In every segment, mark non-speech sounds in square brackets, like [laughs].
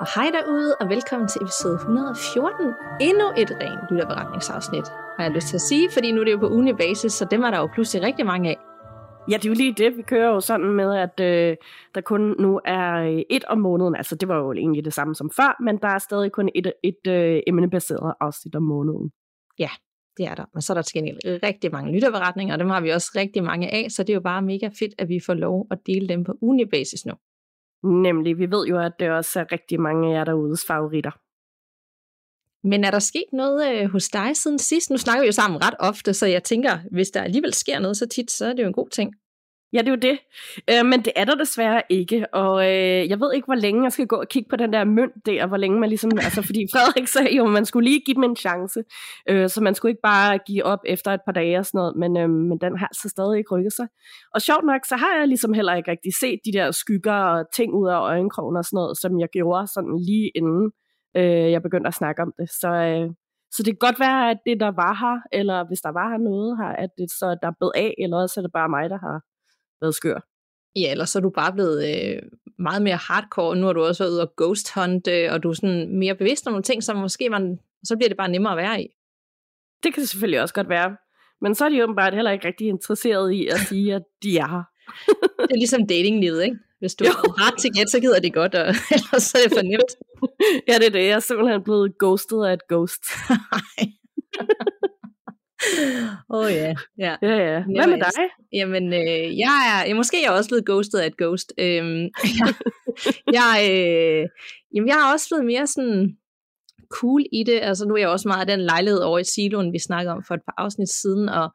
Og hej derude, og velkommen til episode 114. Endnu et rent lytterberetningsafsnit, har jeg lyst til at sige, fordi nu er det jo på ugenlig basis, så dem er der jo pludselig rigtig mange af. Ja, det er jo lige det. Vi kører jo sådan med, at øh, der kun nu er øh, et om måneden. Altså, det var jo egentlig det samme som før, men der er stadig kun et, et øh, emnebaseret afsnit om måneden. Ja, det er der. Men så er der til gengæld rigtig mange lytterberetninger, og dem har vi også rigtig mange af, så det er jo bare mega fedt, at vi får lov at dele dem på ugenlig basis nu. Nemlig, vi ved jo, at det også er rigtig mange af jer derudes favoritter. Men er der sket noget øh, hos dig siden sidst? Nu snakker vi jo sammen ret ofte, så jeg tænker, hvis der alligevel sker noget så tit, så er det jo en god ting. Ja, det er jo det. Øh, men det er der desværre ikke. Og øh, jeg ved ikke, hvor længe jeg skal gå og kigge på den der mønt der, hvor længe man ligesom... [laughs] altså, fordi Frederik sagde jo, at man skulle lige give dem en chance. Øh, så man skulle ikke bare give op efter et par dage og sådan noget. Men, øh, men den har altså stadig ikke rykket sig. Og sjovt nok, så har jeg ligesom heller ikke rigtig set de der skygger og ting ud af øjenkrogen og sådan noget, som jeg gjorde sådan lige inden øh, jeg begyndte at snakke om det. Så, øh, så det kan godt være, at det der var her, eller hvis der var her noget her, at det så der er blevet af, eller også er det bare mig, der har været skør. Ja, eller så er du bare blevet øh, meget mere hardcore. Nu har du også været ude og ghost hunt, øh, og du er sådan mere bevidst om nogle ting, som måske man, så bliver det bare nemmere at være i. Det kan det selvfølgelig også godt være. Men så er de åbenbart heller ikke rigtig interesseret i at sige, at de er her. [laughs] det er ligesom datinglivet, ikke? Hvis du er ret til gæt, så gider det godt, og [laughs] ellers så er det for nemt. ja, det er det. Jeg er simpelthen blevet ghostet af et ghost. [laughs] Åh oh, ja. ja. Ja, ja. Hvad med dig? Jamen, øh, jeg er, måske er jeg også blevet ghostet af et ghost. Øhm, jeg, [laughs] jeg, øh, jamen, jeg har også blevet mere sådan cool i det. Altså, nu er jeg også meget af den lejlighed over i siloen, vi snakkede om for et par afsnit siden, og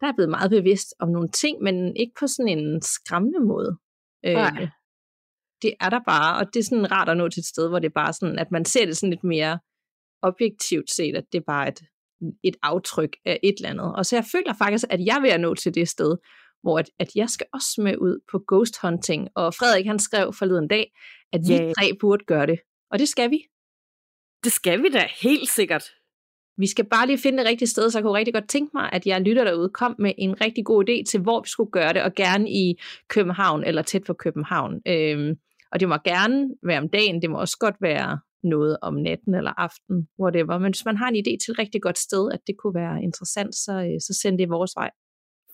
der er blevet meget bevidst om nogle ting, men ikke på sådan en skræmmende måde. Nej. Øh, det er der bare, og det er sådan rart at nå til et sted, hvor det er bare sådan, at man ser det sådan lidt mere objektivt set, at det er bare et et aftryk af et eller andet. Og så jeg føler faktisk, at jeg er ved at nå til det sted, hvor at, at jeg skal også med ud på ghost hunting. Og Frederik han skrev forleden dag, at vi yeah. tre burde gøre det. Og det skal vi. Det skal vi da helt sikkert. Vi skal bare lige finde det rigtige sted, så jeg kunne rigtig godt tænke mig, at jeg lytter derude kom med en rigtig god idé til, hvor vi skulle gøre det, og gerne i København eller tæt på København. Øhm, og det må gerne være om dagen, det må også godt være noget om natten eller aften, whatever. Men hvis man har en idé til et rigtig godt sted, at det kunne være interessant, så, øh, så send det vores vej.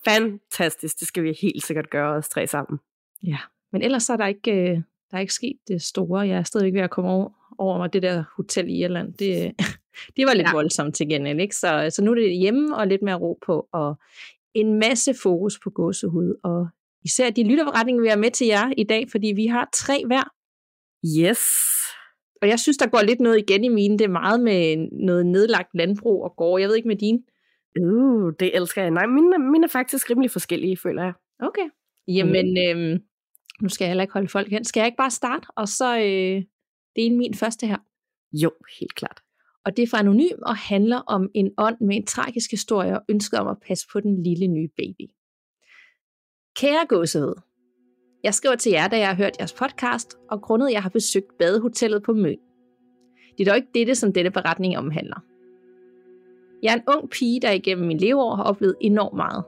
Fantastisk, det skal vi helt sikkert gøre os tre sammen. Ja, men ellers er der ikke, øh, der er ikke sket det store. Jeg er stadigvæk ved at komme over, over mig det der hotel i Irland. Det, [laughs] det var lidt ja. voldsomt til gengæld, ikke? Så, så nu er det hjemme og lidt mere ro på, og en masse fokus på gåsehud, og især de lytterforretninger, vi er med til jer i dag, fordi vi har tre hver. Yes, og jeg synes, der går lidt noget igen i mine. Det er meget med noget nedlagt landbrug og gård. Jeg ved ikke med dine. Uh, det elsker jeg. Nej, mine, mine er faktisk rimelig forskellige, føler jeg. Okay. Jamen, mm. øhm, nu skal jeg heller ikke holde folk hen. Skal jeg ikke bare starte, og så øh, det er min første her? Jo, helt klart. Og det er fra Anonym og handler om en ånd med en tragisk historie og ønsket om at passe på den lille nye baby. Kære gåsehud, jeg skriver til jer, da jeg har hørt jeres podcast, og grundet jeg har besøgt badehotellet på Møn. Det er dog ikke dette, som denne beretning omhandler. Jeg er en ung pige, der igennem min leveår har oplevet enormt meget.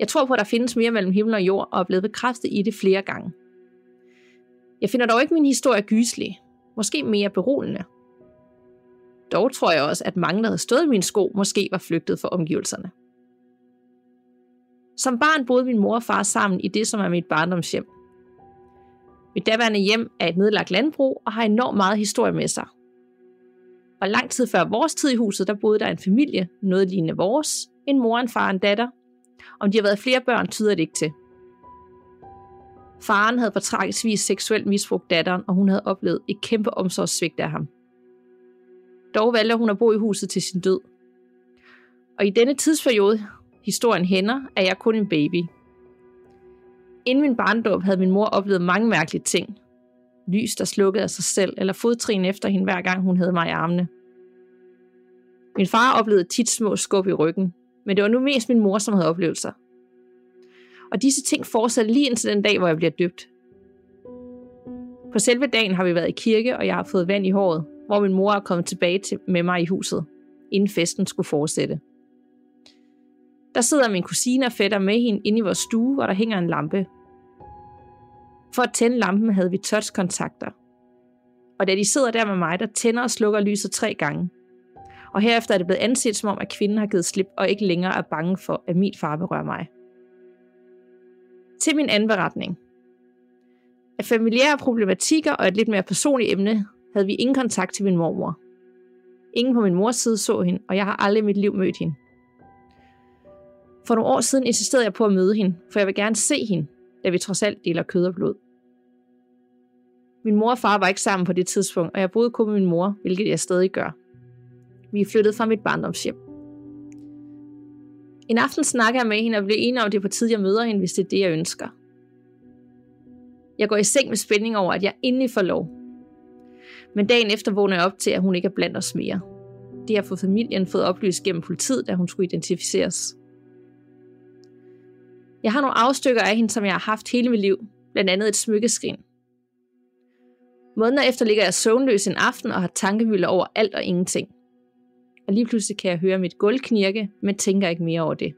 Jeg tror på, at der findes mere mellem himmel og jord, og er blevet bekræftet i det flere gange. Jeg finder dog ikke min historie gyselig, måske mere beroligende. Dog tror jeg også, at mange, der havde stået i mine sko, måske var flygtet fra omgivelserne. Som barn boede min mor og far sammen i det, som er mit barndomshjem. Mit daværende hjem er et nedlagt landbrug og har enormt meget historie med sig. Og lang tid før vores tid i huset, der boede der en familie, noget lignende vores, en mor, en far og en datter. Om de har været flere børn, tyder det ikke til. Faren havde på tragisk vis seksuelt misbrugt datteren, og hun havde oplevet et kæmpe omsorgssvigt af ham. Dog valgte hun at bo i huset til sin død. Og i denne tidsperiode historien hænder, er jeg kun en baby. Inden min barndom havde min mor oplevet mange mærkelige ting. Lys, der slukkede af sig selv, eller fodtrin efter hende, hver gang hun havde mig i armene. Min far oplevede tit små skub i ryggen, men det var nu mest min mor, som havde oplevelser. Og disse ting fortsatte lige indtil den dag, hvor jeg bliver døbt. På selve dagen har vi været i kirke, og jeg har fået vand i håret, hvor min mor er kommet tilbage til, med mig i huset, inden festen skulle fortsætte. Der sidder min kusine og fætter med hende inde i vores stue, hvor der hænger en lampe. For at tænde lampen havde vi touchkontakter. Og da de sidder der med mig, der tænder og slukker lyset tre gange. Og herefter er det blevet anset som om, at kvinden har givet slip og ikke længere er bange for, at min far berører mig. Til min anden beretning. Af familiære problematikker og et lidt mere personligt emne havde vi ingen kontakt til min mormor. Ingen på min mors side så hende, og jeg har aldrig i mit liv mødt hende. For nogle år siden insisterede jeg på at møde hende, for jeg vil gerne se hende, da vi trods alt deler kød og blod. Min mor og far var ikke sammen på det tidspunkt, og jeg boede kun med min mor, hvilket jeg stadig gør. Vi er flyttet fra mit barndomshjem. En aften snakker jeg med hende og bliver enig om, det er på tid, jeg møder hende, hvis det er det, jeg ønsker. Jeg går i seng med spænding over, at jeg endelig får lov. Men dagen efter vågner jeg op til, at hun ikke er blandt os mere. Det har fået familien fået oplyst gennem politiet, da hun skulle identificeres. Jeg har nogle afstykker af hende, som jeg har haft hele mit liv, blandt andet et smykkeskrin. Måneder efter ligger jeg søvnløs en aften og har tankevylder over alt og ingenting. Og lige pludselig kan jeg høre mit gulv knirke, men tænker ikke mere over det.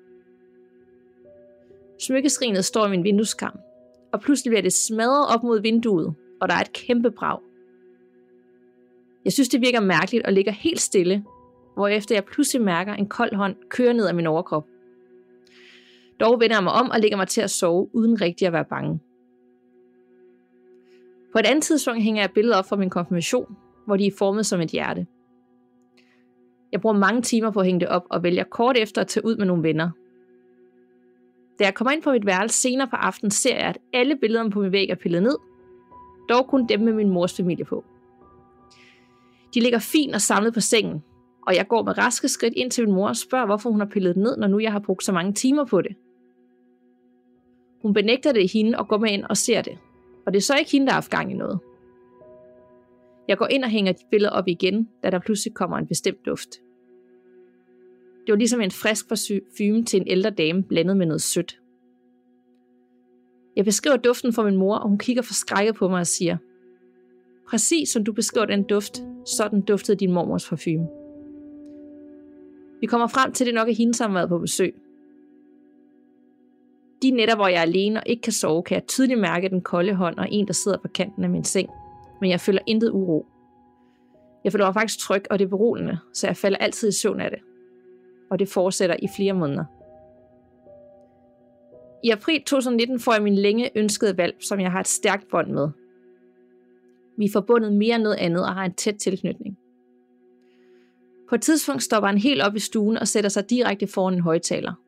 Smykkeskrinet står i min vindueskarm, og pludselig bliver det smadret op mod vinduet, og der er et kæmpe brag. Jeg synes, det virker mærkeligt og ligger helt stille, hvorefter jeg pludselig mærker en kold hånd køre ned ad min overkrop. Dog vender jeg mig om og lægger mig til at sove, uden rigtig at være bange. På et andet tidspunkt hænger jeg billeder op fra min konfirmation, hvor de er formet som et hjerte. Jeg bruger mange timer på at hænge det op og vælger kort efter at tage ud med nogle venner. Da jeg kommer ind på mit værelse senere på aftenen, ser jeg, at alle billederne på min væg er pillet ned, dog kun dem med min mors familie på. De ligger fint og samlet på sengen, og jeg går med raske skridt ind til min mor og spørger, hvorfor hun har pillet det ned, når nu jeg har brugt så mange timer på det. Hun benægter det hende og går med ind og ser det. Og det er så ikke hende, der har haft gang i noget. Jeg går ind og hænger de billeder op igen, da der pludselig kommer en bestemt duft. Det var ligesom en frisk parfume til en ældre dame blandet med noget sødt. Jeg beskriver duften for min mor, og hun kigger forskrækket på mig og siger, Præcis som du beskriver den duft, sådan duftede din mormors parfume. Vi kommer frem til, det nok er hende, som har været på besøg. De nætter, hvor jeg er alene og ikke kan sove, kan jeg tydeligt mærke den kolde hånd og en, der sidder på kanten af min seng. Men jeg føler intet uro. Jeg føler mig faktisk tryg, og det er beroligende, så jeg falder altid i søvn af det. Og det fortsætter i flere måneder. I april 2019 får jeg min længe ønskede valg, som jeg har et stærkt bånd med. Vi er forbundet mere end noget andet og har en tæt tilknytning. På et tidspunkt stopper han helt op i stuen og sætter sig direkte foran en højtaler.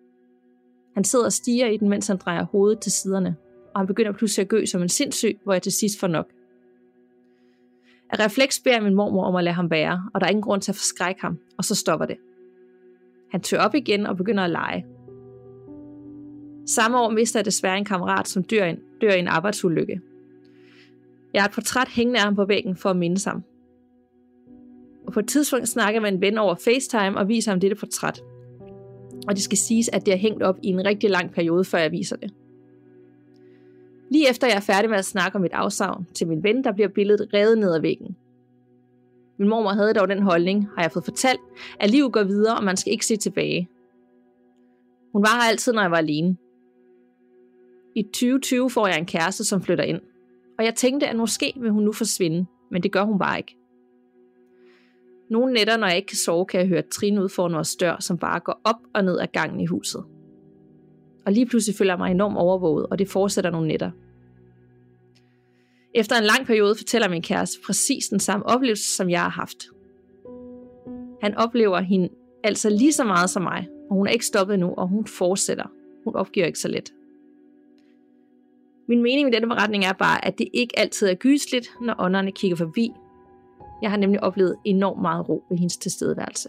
Han sidder og stiger i den, mens han drejer hovedet til siderne, og han begynder pludselig at gø som en sindssyg, hvor jeg til sidst får nok. Af refleks beder min mormor om at lade ham være, og der er ingen grund til at forskrække ham, og så stopper det. Han tør op igen og begynder at lege. Samme år mister jeg desværre en kammerat, som dør, en, dør i en arbejdsulykke. Jeg har et portræt hængende af ham på væggen for at minde ham. Og på et tidspunkt snakker med en ven over FaceTime og viser ham dette portræt. Og det skal siges, at det er hængt op i en rigtig lang periode, før jeg viser det. Lige efter jeg er færdig med at snakke om mit afsavn til min ven, der bliver billedet revet ned ad væggen. Min mormor havde dog den holdning, har jeg fået fortalt, at livet går videre, og man skal ikke se tilbage. Hun var her altid, når jeg var alene. I 2020 får jeg en kæreste, som flytter ind. Og jeg tænkte, at måske vil hun nu forsvinde, men det gør hun bare ikke. Nogle nætter, når jeg ikke kan sove, kan jeg høre trin ud foran vores dør, som bare går op og ned ad gangen i huset. Og lige pludselig føler jeg mig enormt overvåget, og det fortsætter nogle nætter. Efter en lang periode fortæller min kæreste præcis den samme oplevelse, som jeg har haft. Han oplever hende altså lige så meget som mig, og hun er ikke stoppet nu, og hun fortsætter. Hun opgiver ikke så let. Min mening med denne beretning er bare, at det ikke altid er gysligt, når ånderne kigger forbi, jeg har nemlig oplevet enormt meget ro ved hendes tilstedeværelse.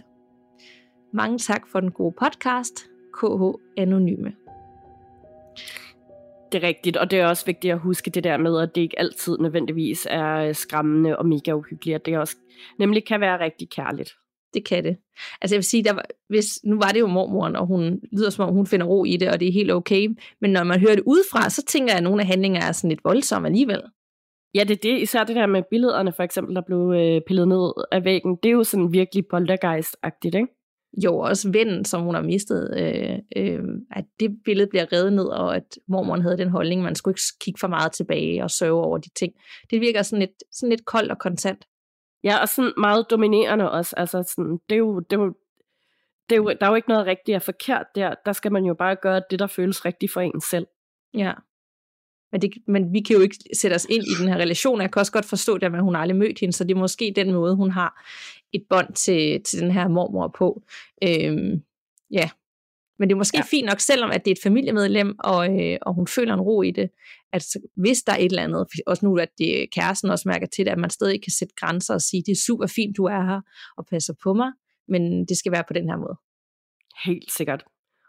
Mange tak for den gode podcast, KH Anonyme. Det er rigtigt, og det er også vigtigt at huske det der med, at det ikke altid nødvendigvis er skræmmende og mega uhyggeligt, at det også nemlig kan være rigtig kærligt. det kan det. Altså jeg vil sige, der var, hvis, nu var det jo mormoren, og hun lyder som om, hun finder ro i det, og det er helt okay. Men når man hører det udefra, så tænker jeg, at nogle af handlinger er sådan lidt voldsomme alligevel. Ja, det er det. Især det der med billederne, for eksempel, der blev øh, pillet ned af væggen. Det er jo sådan virkelig poltergeist-agtigt, ikke? Jo, også vennen, som hun har mistet, øh, øh, at det billede bliver revet ned, og at mormoren havde den holdning, man skulle ikke kigge for meget tilbage og sørge over de ting. Det virker sådan lidt, sådan lidt koldt og kontant. Ja, og sådan meget dominerende også. Altså sådan, det er jo, det er jo, det er jo, der er jo ikke noget rigtigt og forkert der. Der skal man jo bare gøre det, der føles rigtigt for en selv. Ja. Men, det, men vi kan jo ikke sætte os ind i den her relation. Jeg kan også godt forstå det, at hun aldrig mødt hende, så det er måske den måde, hun har et bånd til, til den her mormor på. Øhm, ja, men det er måske ja. fint nok, selvom at det er et familiemedlem, og, øh, og hun føler en ro i det, at hvis der er et eller andet, også nu at det, kæresten også mærker til det, at man stadig kan sætte grænser og sige, det er super fint, du er her og passer på mig, men det skal være på den her måde. Helt sikkert.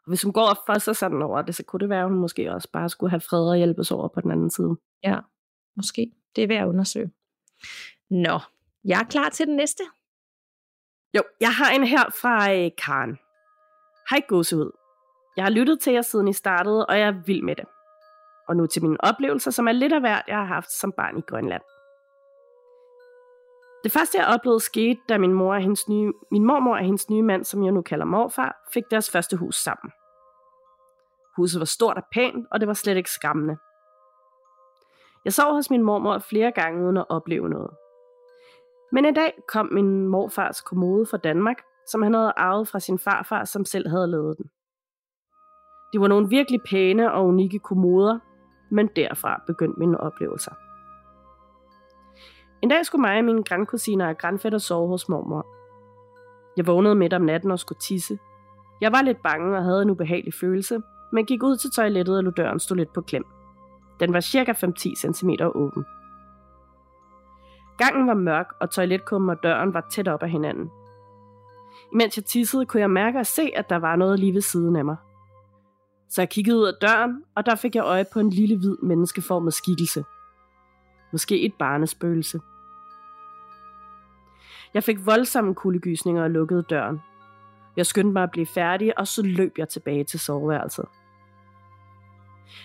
Hvis hun går og for sig sådan over det, så kunne det være, at hun måske også bare skulle have fred og hjælpes over på den anden side. Ja, måske. Det er værd at undersøge. Nå, jeg er klar til den næste. Jo, jeg har en her fra øh, Karen. Hej gåsehud. Jeg har lyttet til jer siden I startede, og jeg er vild med det. Og nu til mine oplevelser, som er lidt af hvert, jeg har haft som barn i Grønland. Det første, jeg oplevede, skete, da min, mor og hendes nye, min mormor og hendes nye mand, som jeg nu kalder morfar, fik deres første hus sammen. Huset var stort og pænt, og det var slet ikke skræmmende. Jeg sov hos min mormor flere gange uden at opleve noget. Men en dag kom min morfars kommode fra Danmark, som han havde arvet fra sin farfar, som selv havde lavet den. Det var nogle virkelig pæne og unikke kommoder, men derfra begyndte mine oplevelser. En dag skulle mig og mine grandkusiner og grandfætter sove hos mormor. Jeg vågnede midt om natten og skulle tisse. Jeg var lidt bange og havde en ubehagelig følelse, men gik ud til toilettet og lod døren stå lidt på klem. Den var cirka 5-10 cm åben. Gangen var mørk, og toiletkummen og døren var tæt op ad hinanden. Imens jeg tissede, kunne jeg mærke og se, at der var noget lige ved siden af mig. Så jeg kiggede ud af døren, og der fik jeg øje på en lille hvid menneskeformet skikkelse. Måske et barnespøgelse. Jeg fik voldsomme kuldegysninger og lukkede døren. Jeg skyndte mig at blive færdig, og så løb jeg tilbage til soveværelset.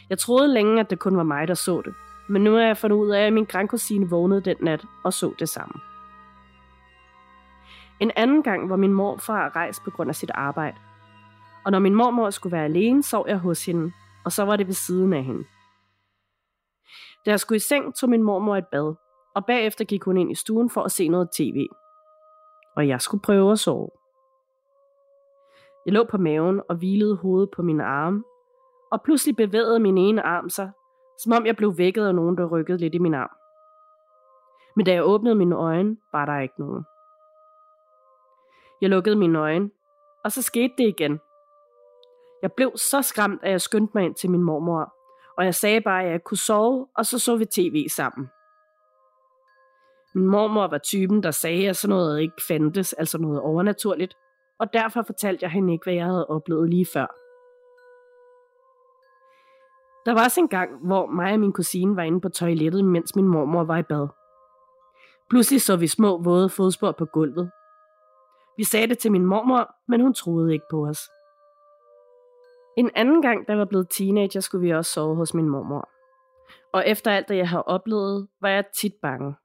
Jeg troede længe, at det kun var mig, der så det. Men nu er jeg fundet ud af, at min grandkusine vågnede den nat og så det samme. En anden gang var min morfar rejst på grund af sit arbejde. Og når min mormor skulle være alene, sov jeg hos hende, og så var det ved siden af hende. Da jeg skulle i seng, tog min mormor et bad, og bagefter gik hun ind i stuen for at se noget tv. Og jeg skulle prøve at sove. Jeg lå på maven og hvilede hovedet på min arm, og pludselig bevægede min ene arm sig, som om jeg blev vækket af nogen, der rykkede lidt i min arm. Men da jeg åbnede mine øjne, var der ikke nogen. Jeg lukkede mine øjne, og så skete det igen. Jeg blev så skræmt, at jeg skyndte mig ind til min mormor, og jeg sagde bare, at jeg kunne sove, og så så vi tv sammen. Min mormor var typen, der sagde, at sådan noget ikke fandtes, altså noget overnaturligt, og derfor fortalte jeg hende ikke, hvad jeg havde oplevet lige før. Der var også en gang, hvor mig og min kusine var inde på toilettet, mens min mormor var i bad. Pludselig så vi små våde fodspor på gulvet. Vi sagde det til min mormor, men hun troede ikke på os. En anden gang, da jeg var blevet teenager, skulle vi også sove hos min mormor. Og efter alt det, jeg havde oplevet, var jeg tit bange.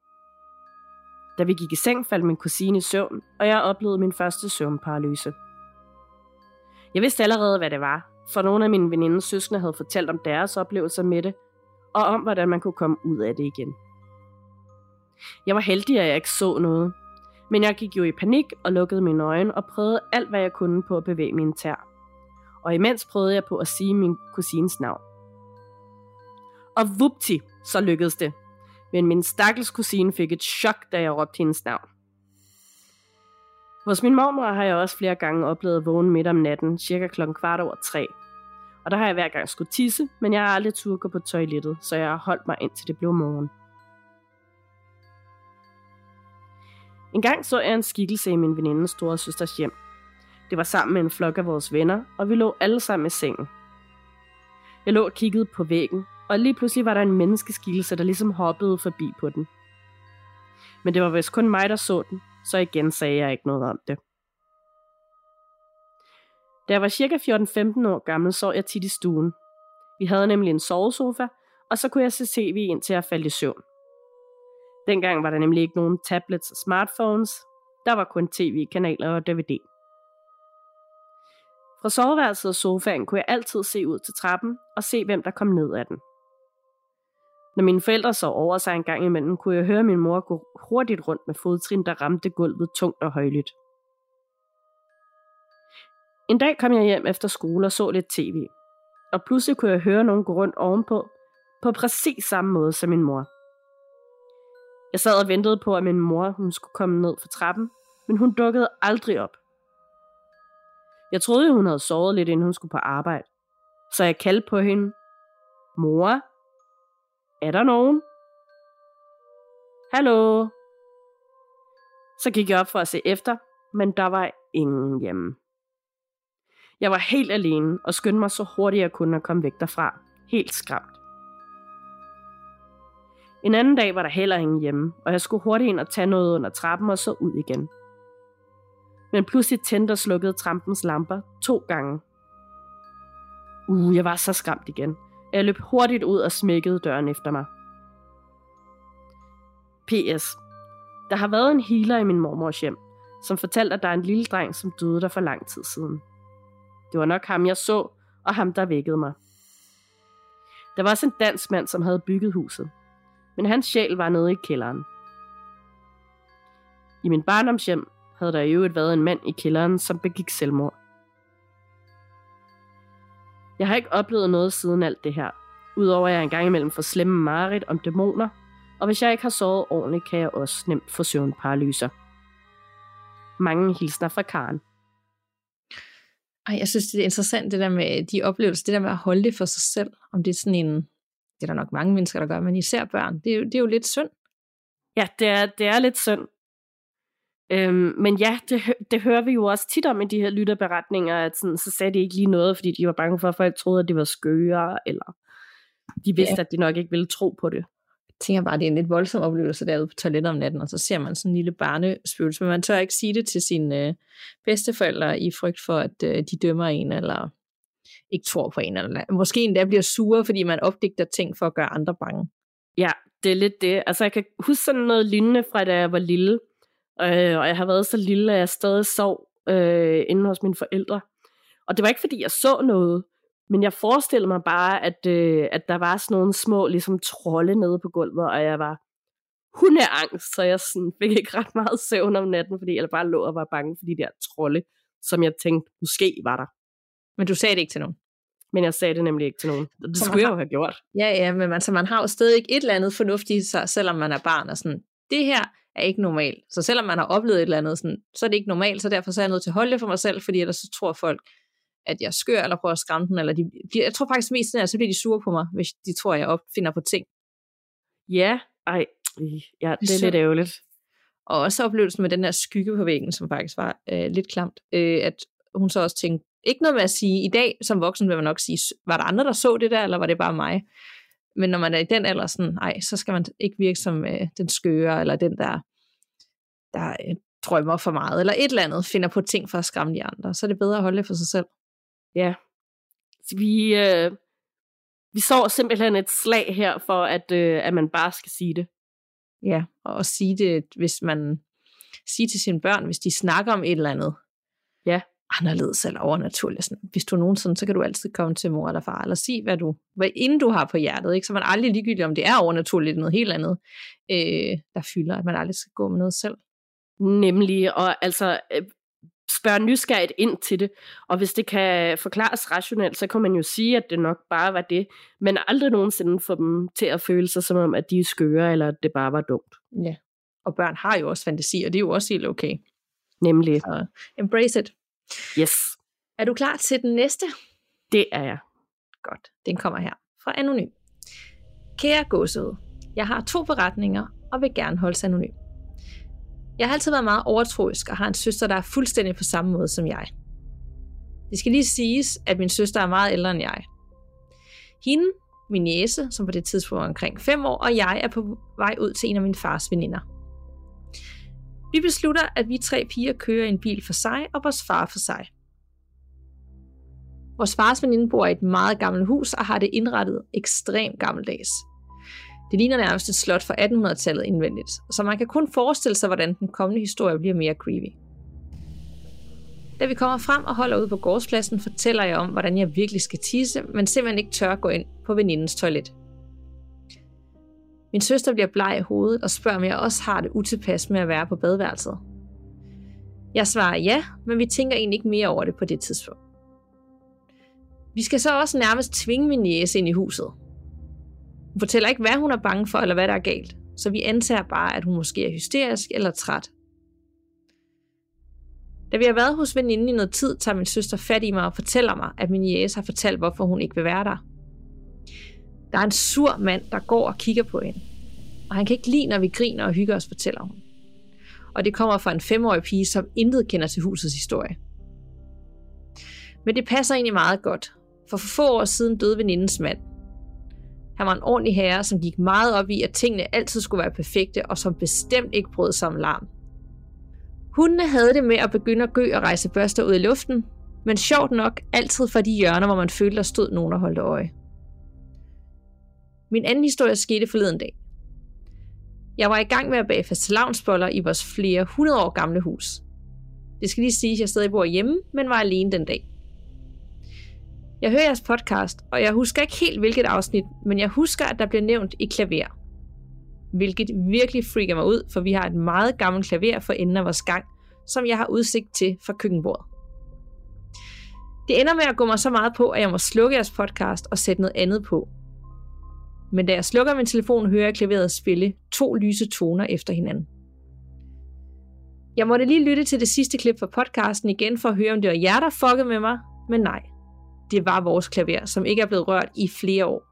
Da vi gik i seng, faldt min kusine i søvn, og jeg oplevede min første søvnparalyse. Jeg vidste allerede, hvad det var, for nogle af mine venindes søskende havde fortalt om deres oplevelser med det, og om, hvordan man kunne komme ud af det igen. Jeg var heldig, at jeg ikke så noget, men jeg gik jo i panik og lukkede mine øjne og prøvede alt, hvad jeg kunne på at bevæge mine tær. Og imens prøvede jeg på at sige min kusines navn. Og vupti, så lykkedes det. Men min stakkels kusine fik et chok, da jeg råbte hendes navn. Hos min mormor har jeg også flere gange oplevet at vågne midt om natten, cirka klokken kvart over tre. Og der har jeg hver gang skulle tisse, men jeg har aldrig turde gå på toilettet, så jeg har holdt mig indtil det blev morgen. En gang så jeg en skikkelse i min venindes store søsters hjem. Det var sammen med en flok af vores venner, og vi lå alle sammen i sengen. Jeg lå og kiggede på væggen, og lige pludselig var der en menneskeskikkelse, der ligesom hoppede forbi på den. Men det var vist kun mig, der så den, så igen sagde jeg ikke noget om det. Da jeg var cirka 14-15 år gammel, så jeg tit i stuen. Vi havde nemlig en sovesofa, og så kunne jeg se tv indtil jeg faldt i søvn. Dengang var der nemlig ikke nogen tablets og smartphones. Der var kun tv-kanaler og DVD. Fra soveværelset og sofaen kunne jeg altid se ud til trappen og se, hvem der kom ned ad den. Når mine forældre så over sig en gang imellem, kunne jeg høre min mor gå hurtigt rundt med fodtrin, der ramte gulvet tungt og højlydt. En dag kom jeg hjem efter skole og så lidt tv, og pludselig kunne jeg høre nogen gå rundt ovenpå, på præcis samme måde som min mor. Jeg sad og ventede på, at min mor hun skulle komme ned fra trappen, men hun dukkede aldrig op. Jeg troede, hun havde sovet lidt, inden hun skulle på arbejde. Så jeg kaldte på hende. Mor? Er der nogen? Hallo? Så gik jeg op for at se efter, men der var ingen hjemme. Jeg var helt alene og skyndte mig så hurtigt jeg kunne at komme væk derfra. Helt skræmt. En anden dag var der heller ingen hjemme, og jeg skulle hurtigt ind og tage noget under trappen og så ud igen. Men pludselig tændte og slukkede trampens lamper to gange. Uh, jeg var så skræmt igen. Jeg løb hurtigt ud og smækkede døren efter mig. P.S. Der har været en healer i min mormors hjem, som fortalte, at der er en lille dreng, som døde der for lang tid siden. Det var nok ham, jeg så, og ham, der vækkede mig. Der var også en dansk mand, som havde bygget huset, men hans sjæl var nede i kælderen. I min barndomshjem havde der i øvrigt været en mand i kælderen, som begik selvmord. Jeg har ikke oplevet noget siden alt det her, udover at jeg engang imellem får slemme mareridt om dæmoner, og hvis jeg ikke har sovet ordentligt, kan jeg også nemt få søvnparalyser. Mange hilsner fra Karen. Ej, jeg synes, det er interessant, det der med de oplevelser, det der med at holde det for sig selv, om det er sådan en, det er der nok mange mennesker, der gør, men især børn, det er jo, det er jo lidt synd. Ja, det er, det er lidt synd. Øhm, men ja, det, det hører vi jo også tit om i de her lytterberetninger, at sådan, så sagde de ikke lige noget, fordi de var bange for, at folk troede, at det var skøre, eller de vidste, ja. at de nok ikke ville tro på det. Jeg tænker bare, at det er en lidt voldsom oplevelse derude på toilettet om natten, og så ser man sådan en lille barnespøgelse, men man tør ikke sige det til sine øh, bedsteforældre i frygt for, at øh, de dømmer en, eller ikke tror på en, eller måske endda bliver sure, fordi man opdigter ting for at gøre andre bange. Ja, det er lidt det. Altså jeg kan huske sådan noget lignende fra da jeg var lille, øh, og jeg har været så lille, at jeg stadig sov øh, inde hos mine forældre. Og det var ikke fordi jeg så noget, men jeg forestillede mig bare, at, øh, at der var sådan nogle små ligesom trolde nede på gulvet, og jeg var hundeangst, så jeg sådan fik ikke ret meget søvn om natten, fordi jeg bare lå og var bange for de der trolde, som jeg tænkte måske var der. Men du sagde det ikke til nogen? Men jeg sagde det nemlig ikke til nogen. Det Så skulle jeg jo have gjort. Ja, ja, men man, så man har jo stadig et eller andet fornuftigt i sig, selvom man er barn, og sådan, det her er ikke normalt. Så selvom man har oplevet et eller andet, sådan, så er det ikke normalt, så derfor så er jeg nødt til at holde det for mig selv, fordi ellers så tror folk, at jeg skør, eller prøver at skræmme den, eller de, de, jeg tror faktisk mest, at så bliver de sure på mig, hvis de tror, at jeg opfinder på ting. Ja, ej, ja, det er Så- lidt ærgerligt. Og også oplevelsen med den der skygge på væggen, som faktisk var øh, lidt klamt, øh, at hun så også tænkte, ikke noget med at sige, i dag som voksen vil man nok sige, var der andre, der så det der, eller var det bare mig? Men når man er i den alder, sådan, ej, så skal man ikke virke som øh, den skøre, eller den der, der øh, drømmer for meget, eller et eller andet, finder på ting for at skræmme de andre. Så er det bedre at holde det for sig selv. Ja. Så vi, øh, vi så simpelthen et slag her for, at, øh, at man bare skal sige det. Ja, og sige det, hvis man siger til sine børn, hvis de snakker om et eller andet, Ja. anderledes eller overnaturligt. Sådan, hvis du er nogensinde, så kan du altid komme til mor eller far, eller sige, hvad du, hvad inden du har på hjertet, ikke? så man aldrig ligegyldigt, om det er overnaturligt eller noget helt andet, øh, der fylder, at man aldrig skal gå med noget selv. Nemlig, og altså øh, spørge nysgerrigt ind til det. Og hvis det kan forklares rationelt, så kan man jo sige, at det nok bare var det. Men aldrig nogensinde få dem til at føle sig som om, at de er skøre, eller at det bare var dumt. Ja. Og børn har jo også fantasi, og det er jo også helt okay. Nemlig, Så embrace it. yes, Er du klar til den næste? det er jeg. Godt, den kommer her fra Anonym. Kære gåsehud, jeg har to beretninger og vil gerne holdes anonym. Jeg har altid været meget overtroisk og har en søster, der er fuldstændig på samme måde som jeg. Det skal lige siges, at min søster er meget ældre end jeg. Hende, min jæse, som på det tidspunkt var omkring 5 år, og jeg er på vej ud til en af min fars veninder. Vi beslutter, at vi tre piger kører i en bil for sig og vores far for sig. Vores fars veninde bor i et meget gammelt hus og har det indrettet ekstremt gammeldags. Det ligner nærmest et slot fra 1800-tallet indvendigt, så man kan kun forestille sig, hvordan den kommende historie bliver mere creepy. Da vi kommer frem og holder ud på gårdspladsen, fortæller jeg om, hvordan jeg virkelig skal tisse, men simpelthen ikke tør gå ind på venindens toilet. Min søster bliver bleg i hovedet og spørger, om jeg også har det utilpas med at være på badeværelset. Jeg svarer ja, men vi tænker egentlig ikke mere over det på det tidspunkt. Vi skal så også nærmest tvinge min jæse ind i huset. Hun fortæller ikke, hvad hun er bange for, eller hvad der er galt, så vi antager bare, at hun måske er hysterisk eller træt. Da vi har været hos veninden i noget tid, tager min søster fat i mig og fortæller mig, at min jæs har fortalt, hvorfor hun ikke vil være der. Der er en sur mand, der går og kigger på hende. Og han kan ikke lide, når vi griner og hygger os, fortæller hun. Og det kommer fra en femårig pige, som intet kender til husets historie. Men det passer egentlig meget godt, for for få år siden døde venindens mand. Han var en ordentlig herre, som gik meget op i, at tingene altid skulle være perfekte, og som bestemt ikke brød sig om larm. Hundene havde det med at begynde at gø og rejse børster ud i luften, men sjovt nok altid fra de hjørner, hvor man følte, der stod nogen og holdt øje. Min anden historie skete forleden dag. Jeg var i gang med at bage fastelavnsboller i vores flere hundrede år gamle hus. Det skal lige sige, at jeg stadig bor hjemme, men var alene den dag. Jeg hører jeres podcast, og jeg husker ikke helt hvilket afsnit, men jeg husker, at der bliver nævnt i klaver. Hvilket virkelig freaker mig ud, for vi har et meget gammelt klaver for enden af vores gang, som jeg har udsigt til fra køkkenbordet. Det ender med at gå mig så meget på, at jeg må slukke jeres podcast og sætte noget andet på. Men da jeg slukker min telefon, hører jeg klaveret spille to lyse toner efter hinanden. Jeg måtte lige lytte til det sidste klip fra podcasten igen for at høre, om det var jer, der fuckede med mig, men nej. Det var vores klaver, som ikke er blevet rørt i flere år.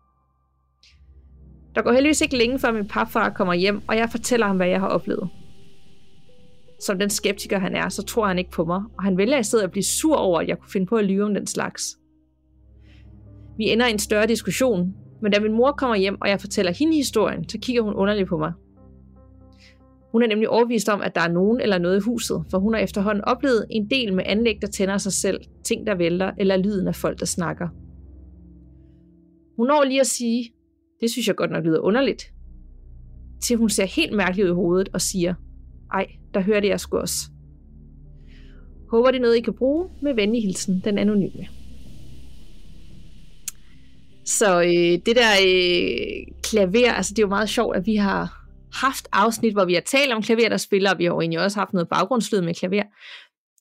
Der går heldigvis ikke længe før min papfar kommer hjem, og jeg fortæller ham, hvad jeg har oplevet. Som den skeptiker han er, så tror han ikke på mig, og han vælger i stedet at blive sur over, at jeg kunne finde på at lyve om den slags. Vi ender i en større diskussion, men da min mor kommer hjem, og jeg fortæller hende historien, så kigger hun underligt på mig. Hun er nemlig overbevist om, at der er nogen eller noget i huset, for hun har efterhånden oplevet en del med anlæg, der tænder sig selv, ting, der vælter, eller lyden af folk, der snakker. Hun når lige at sige, det synes jeg godt nok lyder underligt, til hun ser helt mærkelig ud i hovedet og siger, ej, der hørte jeg sgu også. Håber det er noget, I kan bruge med venlig hilsen, den anonyme. Så øh, det der øh, klaver, altså det er jo meget sjovt, at vi har haft afsnit, hvor vi har talt om klaver, der spiller, og vi har jo egentlig også haft noget baggrundslyd med klaver.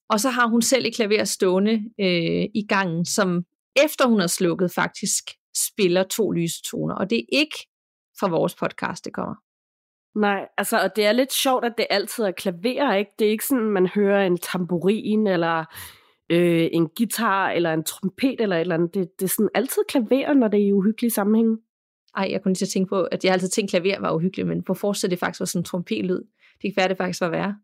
Og så har hun selv et klaver stående øh, i gangen, som efter hun har slukket faktisk spiller to lyse toner. Og det er ikke fra vores podcast, det kommer. Nej, altså, og det er lidt sjovt, at det altid er klaver, ikke? Det er ikke sådan, man hører en tamburin, eller øh, en guitar, eller en trompet, eller et eller andet. Det, det er sådan altid klaver, når det er i uhyggelige sammenhæng. Ej, jeg kunne lige tænke på, at jeg altid tænkte, at klaver var uhyggeligt, men på forsæt det faktisk var sådan en trompetlyd. Det kan være, det faktisk var værre.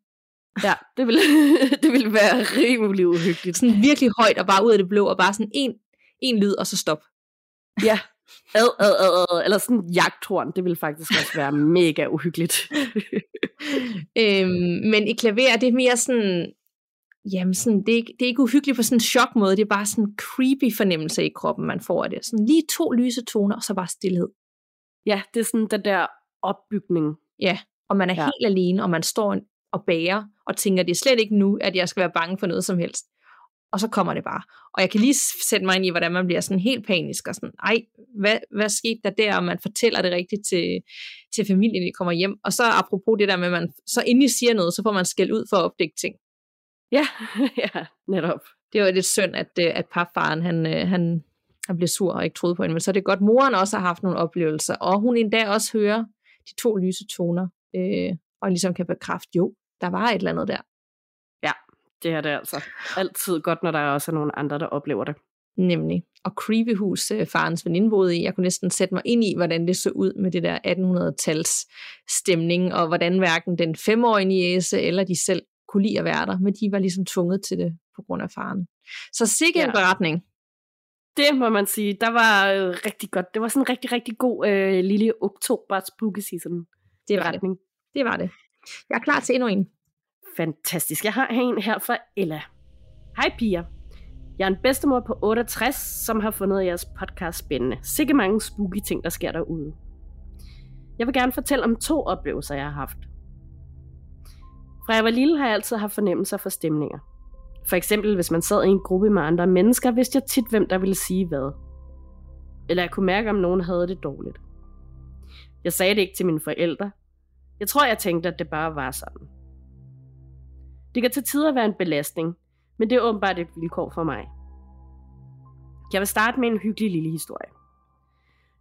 Ja, det ville, [laughs] det ville være rimelig uhyggeligt. Sådan virkelig højt og bare ud af det blå, og bare sådan en, en lyd, og så stop. Ja, ad, ad, ad, ad. eller sådan jagthorn, det ville faktisk også være mega uhyggeligt. [laughs] øhm, men i klaver, det er mere sådan, jamen sådan, det, er ikke, det er ikke uhyggeligt på sådan en chokmåde, det er bare sådan en creepy fornemmelse i kroppen, man får af det. Sådan lige to lyse toner, og så bare stillhed. Ja, det er sådan den der opbygning. Ja, og man er ja. helt alene, og man står og bærer, og tænker, det er slet ikke nu, at jeg skal være bange for noget som helst. Og så kommer det bare. Og jeg kan lige sætte mig ind i, hvordan man bliver sådan helt panisk, og sådan, ej, hvad, hvad skete der der, og man fortæller det rigtigt til, til familien, de kommer hjem. Og så apropos det der med, at man så endelig siger noget, så får man skæld ud for at opdække ting. Ja, [laughs] ja, netop. Det var lidt synd, at, øh, at papfaren, han, øh, han, han blev sur og ikke troede på hende, men så er det godt, moren også har haft nogle oplevelser, og hun endda også hører de to lyse toner, øh, og ligesom kan bekræfte, jo, der var et eller andet der. Ja, det er det altså. Altid godt, når der også er nogle andre, der oplever det. Nemlig. Og creepy hus, øh, farens veninde boede i. Jeg kunne næsten sætte mig ind i, hvordan det så ud med det der 1800-tals stemning, og hvordan hverken den femårige niese eller de selv kunne lide at være der, men de var ligesom tvunget til det på grund af faren. Så sikke ja. en beretning. Det må man sige. Der var øh, rigtig godt. Det var sådan en rigtig, rigtig god øh, lille oktober spooky season. Det var det. Det var det. Jeg er klar til endnu en. Fantastisk. Jeg har en her fra Ella. Hej piger. Jeg er en bedstemor på 68, som har fundet jeres podcast spændende. Sikke mange spooky ting, der sker derude. Jeg vil gerne fortælle om to oplevelser, jeg har haft. Fra jeg var lille, har jeg altid haft fornemmelser for stemninger. For eksempel, hvis man sad i en gruppe med andre mennesker, vidste jeg tit, hvem der ville sige hvad. Eller jeg kunne mærke, om nogen havde det dårligt. Jeg sagde det ikke til mine forældre. Jeg tror, jeg tænkte, at det bare var sådan. Det kan til tider være en belastning, men det er åbenbart et vilkår for mig. Jeg vil starte med en hyggelig lille historie.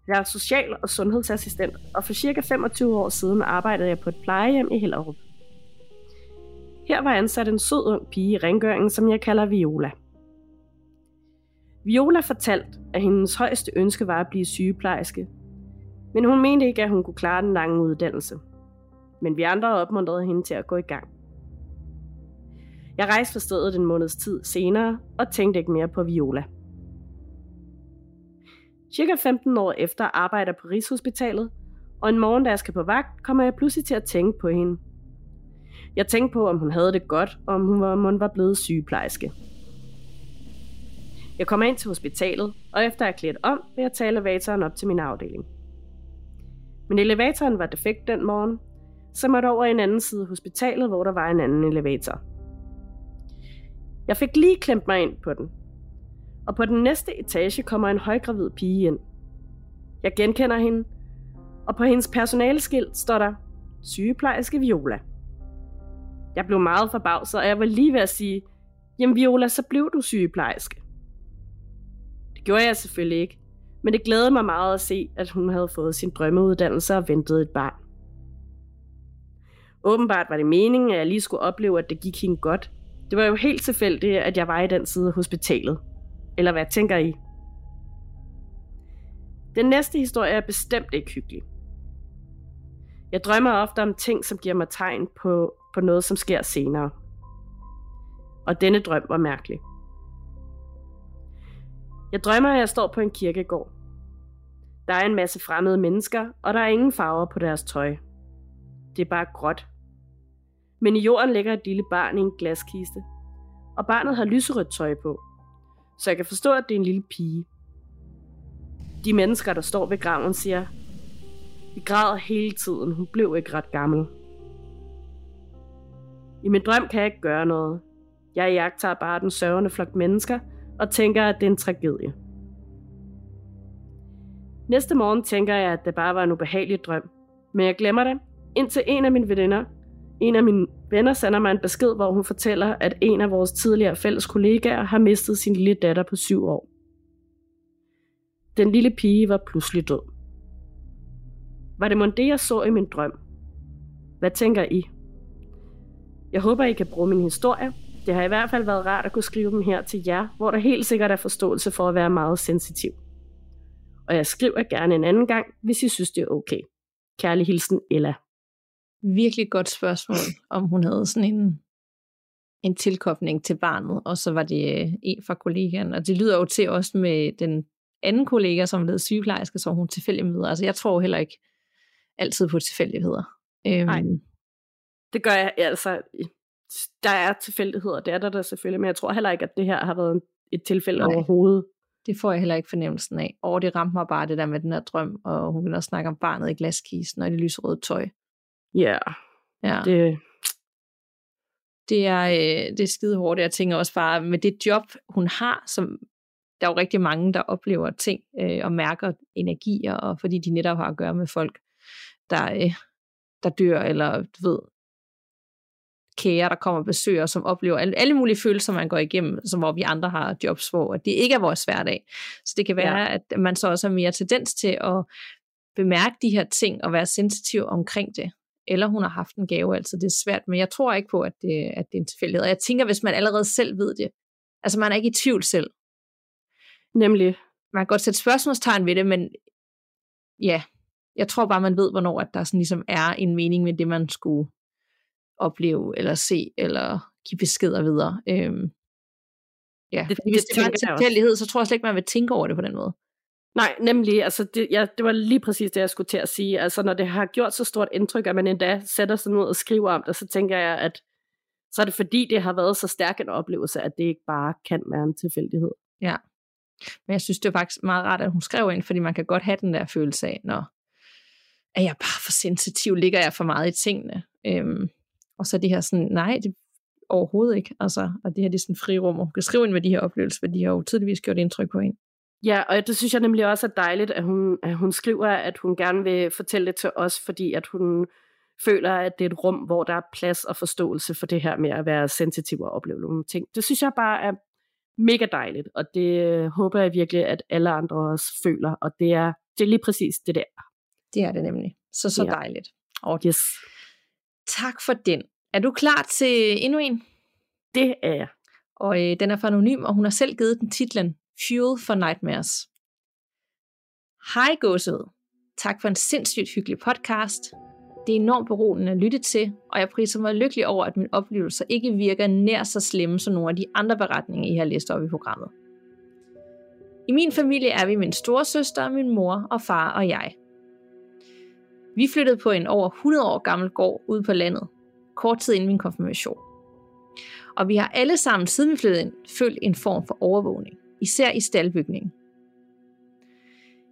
Jeg er social- og sundhedsassistent, og for cirka 25 år siden arbejdede jeg på et plejehjem i Hellerup. Her var ansat en sød ung pige i rengøringen, som jeg kalder Viola. Viola fortalte, at hendes højeste ønske var at blive sygeplejerske, men hun mente ikke, at hun kunne klare den lange uddannelse. Men vi andre opmuntrede hende til at gå i gang. Jeg rejste fra stedet en måneds tid senere og tænkte ikke mere på Viola. Cirka 15 år efter arbejder på Rigshospitalet, og en morgen, da jeg skal på vagt, kommer jeg pludselig til at tænke på hende. Jeg tænkte på, om hun havde det godt, og om hun var, om hun var blevet sygeplejerske. Jeg kommer ind til hospitalet, og efter jeg er klædt om, vil jeg tage elevatoren op til min afdeling. Men elevatoren var defekt den morgen, så måtte over i en anden side af hospitalet, hvor der var en anden elevator. Jeg fik lige klemt mig ind på den. Og på den næste etage kommer en højgravid pige ind. Jeg genkender hende, og på hendes personaleskilt står der sygeplejerske Viola. Jeg blev meget forbavset, og jeg var lige ved at sige, jamen Viola, så blev du sygeplejerske. Det gjorde jeg selvfølgelig ikke, men det glædede mig meget at se, at hun havde fået sin drømmeuddannelse og ventet et barn. Åbenbart var det meningen, at jeg lige skulle opleve, at det gik hende godt. Det var jo helt tilfældigt, at jeg var i den side af hospitalet. Eller hvad tænker I? Den næste historie er bestemt ikke hyggelig. Jeg drømmer ofte om ting, som giver mig tegn på, på noget, som sker senere. Og denne drøm var mærkelig. Jeg drømmer, at jeg står på en kirkegård. Der er en masse fremmede mennesker, og der er ingen farver på deres tøj. Det er bare gråt. Men i jorden ligger et lille barn i en glaskiste, og barnet har lyserødt tøj på, så jeg kan forstå, at det er en lille pige. De mennesker, der står ved graven, siger, vi græder hele tiden, hun blev ikke ret gammel. I min drøm kan jeg ikke gøre noget. Jeg jagter bare den sørgende flok mennesker, og tænker, at det er en tragedie. Næste morgen tænker jeg, at det bare var en ubehagelig drøm. Men jeg glemmer det, indtil en af mine veninder, en af mine venner sender mig en besked, hvor hun fortæller, at en af vores tidligere fælles kollegaer har mistet sin lille datter på syv år. Den lille pige var pludselig død. Var det mon det, jeg så i min drøm? Hvad tænker I? Jeg håber, I kan bruge min historie. Det har i hvert fald været rart at kunne skrive dem her til jer, hvor der helt sikkert er forståelse for at være meget sensitiv. Og jeg skriver gerne en anden gang, hvis I synes, det er okay. Kærlig hilsen, Ella. Virkelig godt spørgsmål, om hun havde sådan en, en tilkobling til barnet, og så var det øh, en fra kollegaen. Og det lyder jo til også med den anden kollega, som blev sygeplejerske, som hun tilfældig møder. Altså jeg tror heller ikke altid på tilfældigheder. Nej. Øhm. Det gør jeg altså. Der er tilfældigheder, det er der, der selvfølgelig, men jeg tror heller ikke, at det her har været et tilfælde Nej. overhovedet. Det får jeg heller ikke fornemmelsen af. Og det ramte mig bare det der med den her drøm, og hun kan også snakke om barnet i glaskisten og det lyserøde tøj. Ja, Ja, det, det er, øh, det er skide hårdt. Jeg tænker også bare, med det job, hun har, som der er jo rigtig mange, der oplever ting øh, og mærker energier, og fordi de netop har at gøre med folk, der, øh, der dør, eller du ved, kære, der kommer og besøger, som oplever alle, alle mulige følelser, man går igennem, som hvor vi andre har jobs, hvor det ikke er vores hverdag. Så det kan være, ja. at man så også har mere tendens til at bemærke de her ting og være sensitiv omkring det. Eller hun har haft en gave, altså det er svært, men jeg tror ikke på, at det, at det er en tilfældighed. Og jeg tænker, hvis man allerede selv ved det, altså man er ikke i tvivl selv. nemlig. Man kan godt sætte spørgsmålstegn ved det, men ja, jeg tror bare, man ved, hvornår at der sådan ligesom er en mening med det, man skulle opleve, eller se, eller give beskeder videre. Øhm, ja, Det- fordi hvis det det, var en tilfældighed, så tror jeg slet ikke, man vil tænke over det på den måde. Nej, nemlig, altså det, ja, det var lige præcis det, jeg skulle til at sige. Altså når det har gjort så stort indtryk, at man endda sætter sig ned og skriver om det, så tænker jeg, at så er det fordi, det har været så stærk en oplevelse, at det ikke bare kan være en tilfældighed. Ja. Men jeg synes, det er faktisk meget rart, at hun skrev ind, fordi man kan godt have den der følelse af, når er jeg bare for sensitiv, ligger jeg for meget i tingene. Øhm, og så det her sådan, nej, det overhovedet ikke. Altså, og det her det er sådan frirum, og hun kan skrive ind med de her oplevelser, for de har jo tydeligvis gjort indtryk på en. Ja, og det synes jeg nemlig også er dejligt, at hun, at hun skriver, at hun gerne vil fortælle det til os, fordi at hun føler, at det er et rum, hvor der er plads og forståelse for det her med at være sensitiv og opleve nogle ting. Det synes jeg bare er mega dejligt, og det håber jeg virkelig, at alle andre også føler, og det er, det er lige præcis det der. Det er det nemlig. Så så ja. dejligt. Og yes. Tak for den. Er du klar til endnu en? Det er jeg. Og øh, den er for anonym, og hun har selv givet den titlen Fuel for Nightmares. Hej gåsød. Tak for en sindssygt hyggelig podcast. Det er enormt beroligende at lytte til, og jeg priser mig lykkelig over, at mine oplevelser ikke virker nær så slemme som nogle af de andre beretninger, I har læst op i programmet. I min familie er vi min storesøster, min mor og far og jeg. Vi flyttede på en over 100 år gammel gård ude på landet, kort tid inden min konfirmation. Og vi har alle sammen, siden vi flyttede ind, følt en form for overvågning, især i staldbygningen.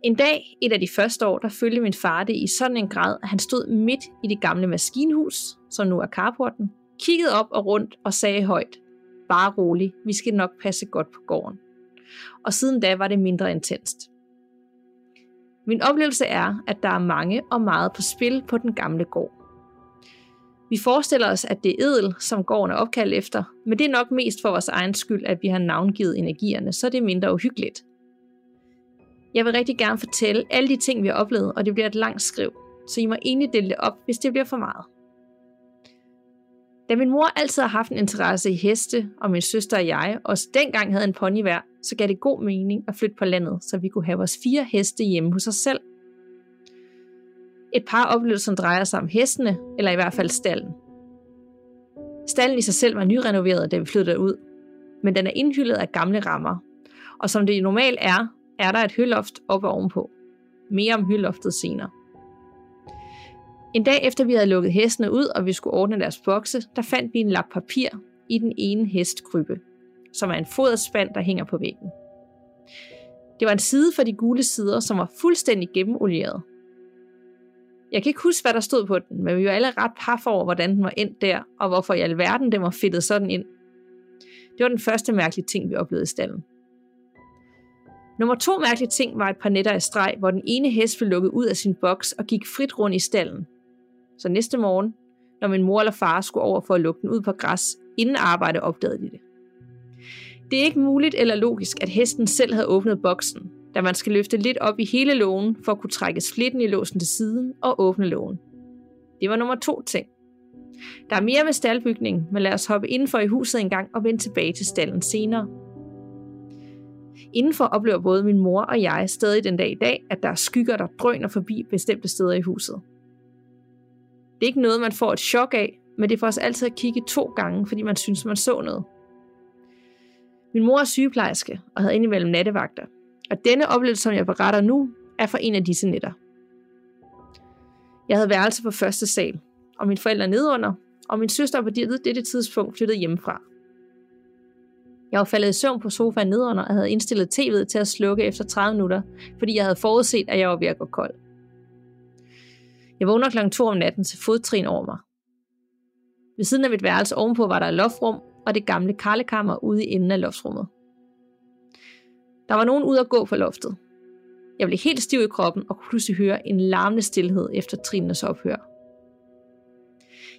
En dag, et af de første år, der følte min far det i sådan en grad, at han stod midt i det gamle maskinhus, som nu er carporten, kiggede op og rundt og sagde højt, bare rolig, vi skal nok passe godt på gården. Og siden da var det mindre intenst. Min oplevelse er, at der er mange og meget på spil på den gamle gård. Vi forestiller os, at det er edel, som gården er opkaldt efter, men det er nok mest for vores egen skyld, at vi har navngivet energierne, så det er mindre uhyggeligt. Jeg vil rigtig gerne fortælle alle de ting, vi har oplevet, og det bliver et langt skriv, så I må egentlig dele det op, hvis det bliver for meget. Da min mor altid har haft en interesse i heste, og min søster og jeg også dengang havde en pony hver, så gav det god mening at flytte på landet, så vi kunne have vores fire heste hjemme hos os selv. Et par oplevelser drejer sig om hestene, eller i hvert fald stallen. Stallen i sig selv var nyrenoveret, da vi flyttede ud, men den er indhyldet af gamle rammer, og som det normalt er, er der et høloft oppe ovenpå. Mere om høloftet senere. En dag efter vi havde lukket hestene ud, og vi skulle ordne deres bokse, der fandt vi en lap papir i den ene hestkrybbe, som er en foderspand, der hænger på væggen. Det var en side for de gule sider, som var fuldstændig gennemolieret. Jeg kan ikke huske, hvad der stod på den, men vi var alle ret paf over, hvordan den var endt der, og hvorfor i alverden den var fedtet sådan ind. Det var den første mærkelige ting, vi oplevede i stallen. Nummer to mærkelige ting var et par nætter i streg, hvor den ene hest blev lukket ud af sin boks og gik frit rundt i stallen. Så næste morgen, når min mor eller far skulle over for at lukke den ud på græs, inden arbejde opdagede de det. Det er ikke muligt eller logisk, at hesten selv havde åbnet boksen, da man skal løfte lidt op i hele lågen for at kunne trække splitten i låsen til siden og åbne lågen. Det var nummer to ting. Der er mere med staldbygningen, men lad os hoppe indenfor i huset en gang og vende tilbage til stallen senere. Indenfor oplever både min mor og jeg stadig den dag i dag, at der er skygger, der drøner forbi bestemte steder i huset. Det er ikke noget, man får et chok af, men det får os altid at kigge to gange, fordi man synes, man så noget. Min mor er sygeplejerske og havde indimellem nattevagter, og denne oplevelse, som jeg beretter nu, er fra en af disse nætter. Jeg havde værelse på første sal, og mine forældre nedunder, og min søster på dette, tidspunkt flyttede hjemmefra. Jeg var faldet i søvn på sofaen nedunder og havde indstillet tv'et til at slukke efter 30 minutter, fordi jeg havde forudset, at jeg var ved at gå kold. Jeg vågner kl. 2 om natten til fodtrin over mig. Ved siden af mit værelse ovenpå var der et loftrum og det gamle karlekammer ude i enden af loftrummet. Der var nogen ude at gå på loftet. Jeg blev helt stiv i kroppen og kunne pludselig høre en larmende stillhed efter trinenes ophør.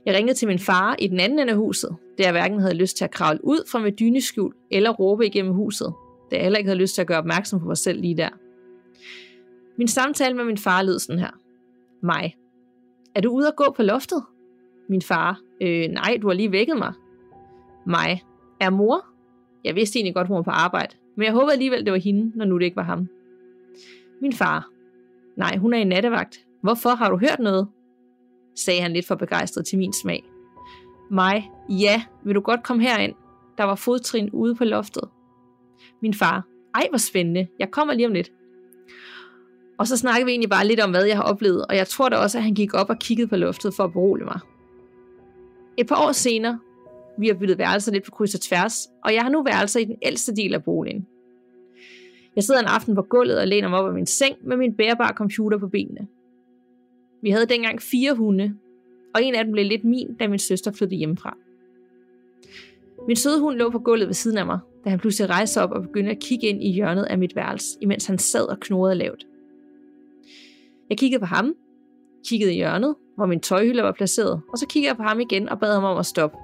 Jeg ringede til min far i den anden ende af huset, da jeg hverken havde lyst til at kravle ud fra mit dyneskjul eller råbe igennem huset, da jeg heller ikke havde lyst til at gøre opmærksom på mig selv lige der. Min samtale med min far lød sådan her. Mig. Er du ude at gå på loftet? Min far. Øh, nej, du har lige vækket mig. Mig. Er mor? Jeg vidste egentlig godt, hun var på arbejde, men jeg håbede alligevel, det var hende, når nu det ikke var ham. Min far. Nej, hun er i nattevagt. Hvorfor? Har du hørt noget? sagde han lidt for begejstret til min smag. Mig, ja, vil du godt komme herind? Der var fodtrin ude på loftet. Min far, ej hvor spændende, jeg kommer lige om lidt. Og så snakkede vi egentlig bare lidt om, hvad jeg har oplevet, og jeg tror da også, at han gik op og kiggede på loftet for at berolige mig. Et par år senere, vi har byttet værelser lidt på kryds og tværs, og jeg har nu værelser i den ældste del af boligen. Jeg sidder en aften på gulvet og læner mig op af min seng med min bærbare computer på benene. Vi havde dengang fire hunde, og en af dem blev lidt min, da min søster flyttede hjemmefra. Min søde hund lå på gulvet ved siden af mig, da han pludselig rejste op og begyndte at kigge ind i hjørnet af mit værelse, imens han sad og knurrede lavt. Jeg kiggede på ham, kiggede i hjørnet, hvor min tøjhylde var placeret, og så kiggede jeg på ham igen og bad ham om at stoppe.